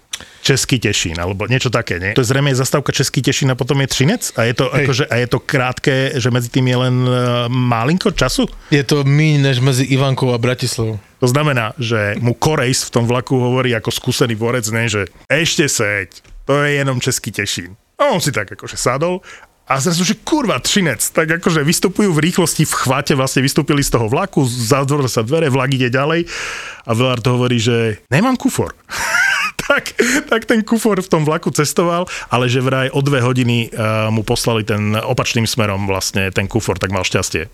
Český Tešín, alebo niečo také, nie? To je zrejme zastávka Český Tešín a potom je Třinec? A je to, Hej. akože, a je to krátke, že medzi tým je len uh, malinko času? Je to míň než mezi Ivankou a Bratislavou. To znamená, že mu Korejs v tom vlaku hovorí ako skúsený vorec, ne, že ešte seď, to je jenom Český Tešín. A on si tak akože sadol a zrazu, že kurva, Třinec, tak akože vystupujú v rýchlosti, v chvate vlastne vystúpili z toho vlaku, zatvorili sa dvere, vlak ide ďalej a Velard hovorí, že nemám kufor. tak, tak ten kufor v tom vlaku cestoval, ale že vraj o dve hodiny uh, mu poslali ten opačným smerom vlastne ten kufor, tak mal šťastie.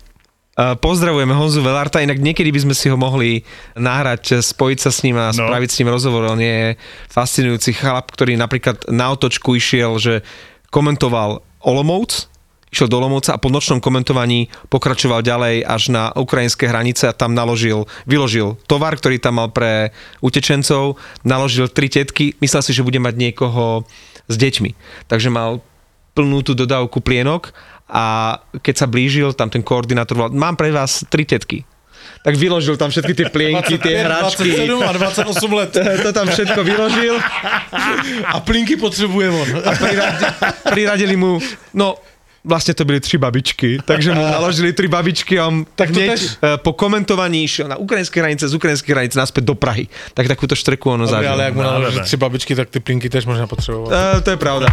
Uh, Pozdravujeme Honzu Velarta, inak niekedy by sme si ho mohli nahrať, spojiť sa s ním a No. spraviť s ním rozhovor. On je fascinujúci chlap, ktorý napríklad na otočku išiel, že komentoval Olomouc, išiel do Olomouca a po nočnom komentovaní pokračoval ďalej až na ukrajinské hranice a tam naložil, vyložil tovar, ktorý tam mal pre utečencov, naložil tri tetky, myslel si, že bude mať niekoho s deťmi. Takže mal plnú tú dodávku plienok a keď sa blížil, tam ten koordinátor volal, mám pre vás tri tetky. Tak vyložil tam všetky tie plienky, tie hračky. 27 a 28 let. To tam všetko vyložil A plinky potřebuje on. a priradi, priradili mu, no vlastne to byli tri babičky, takže mu naložili tri babičky a on Tak hneď tež- eh, po komentovaní išiel na ukrajinské hranice, z ukrajinskej hranice naspäť do Prahy. Tak takúto štreku ono Dobre, zažil. ale ak mu dobre. tři babičky, tak ty plinky tež možná potřebovat. Eh, to je pravda.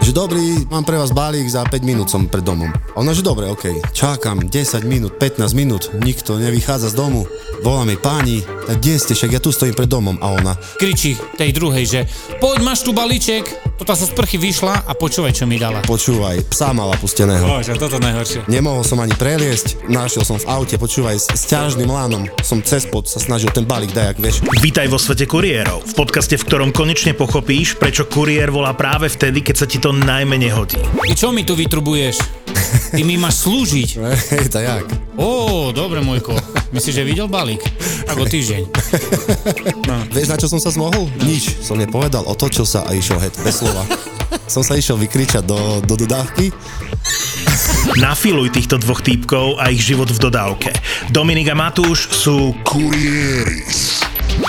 Že dobrý, mám pre vás balík, za 5 minút som pred domom. A ona, že dobre, okej. Čakám 10 minút, 15 minút, nikto nevychádza z domu. Volá mi páni, tak kde ste, však ja tu stojím pred domom. A ona, kričí tej druhej, že poď, máš tu balíček. Toto sa z prchy vyšla a počúvaj, čo mi dala. počúvaj, psa mala pusteného. Bože, toto najhoršie. Nemohol som ani preliesť, našiel som v aute, počúvaj, s, ťažným lánom som cez pod sa snažil ten balík dajak, vieš. Vítaj vo svete kuriérov, v podcaste, v ktorom konečne pochopíš, prečo kuriér volá práve vtedy, keď sa ti to najmenej hodí. Ty čo mi tu vytrubuješ? Ty mi máš slúžiť. Hej, tak jak? Ó, dobre, môjko. Myslíš, že videl balík? Tak o týždeň. Vieš, na čo som sa zmohol? Nič, som nepovedal, otočil sa a išiel het, bez slova. som sa išiel vykričať do, do dodávky Nafiluj týchto dvoch týpkov a ich život v dodávke. Dominik a Matúš sú kuriéri.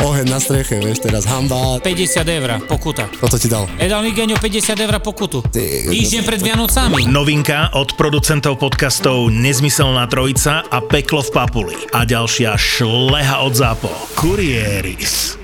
oheň na streche, vieš, teraz hamba. 50 eur, pokuta. Toto ti dal. E dal mi Genio 50 eur pokutu. Týždeň pred Vianocami. Novinka od producentov podcastov Nezmyselná trojica a Peklo v Papuli. A ďalšia šleha od zápo. Kurieris.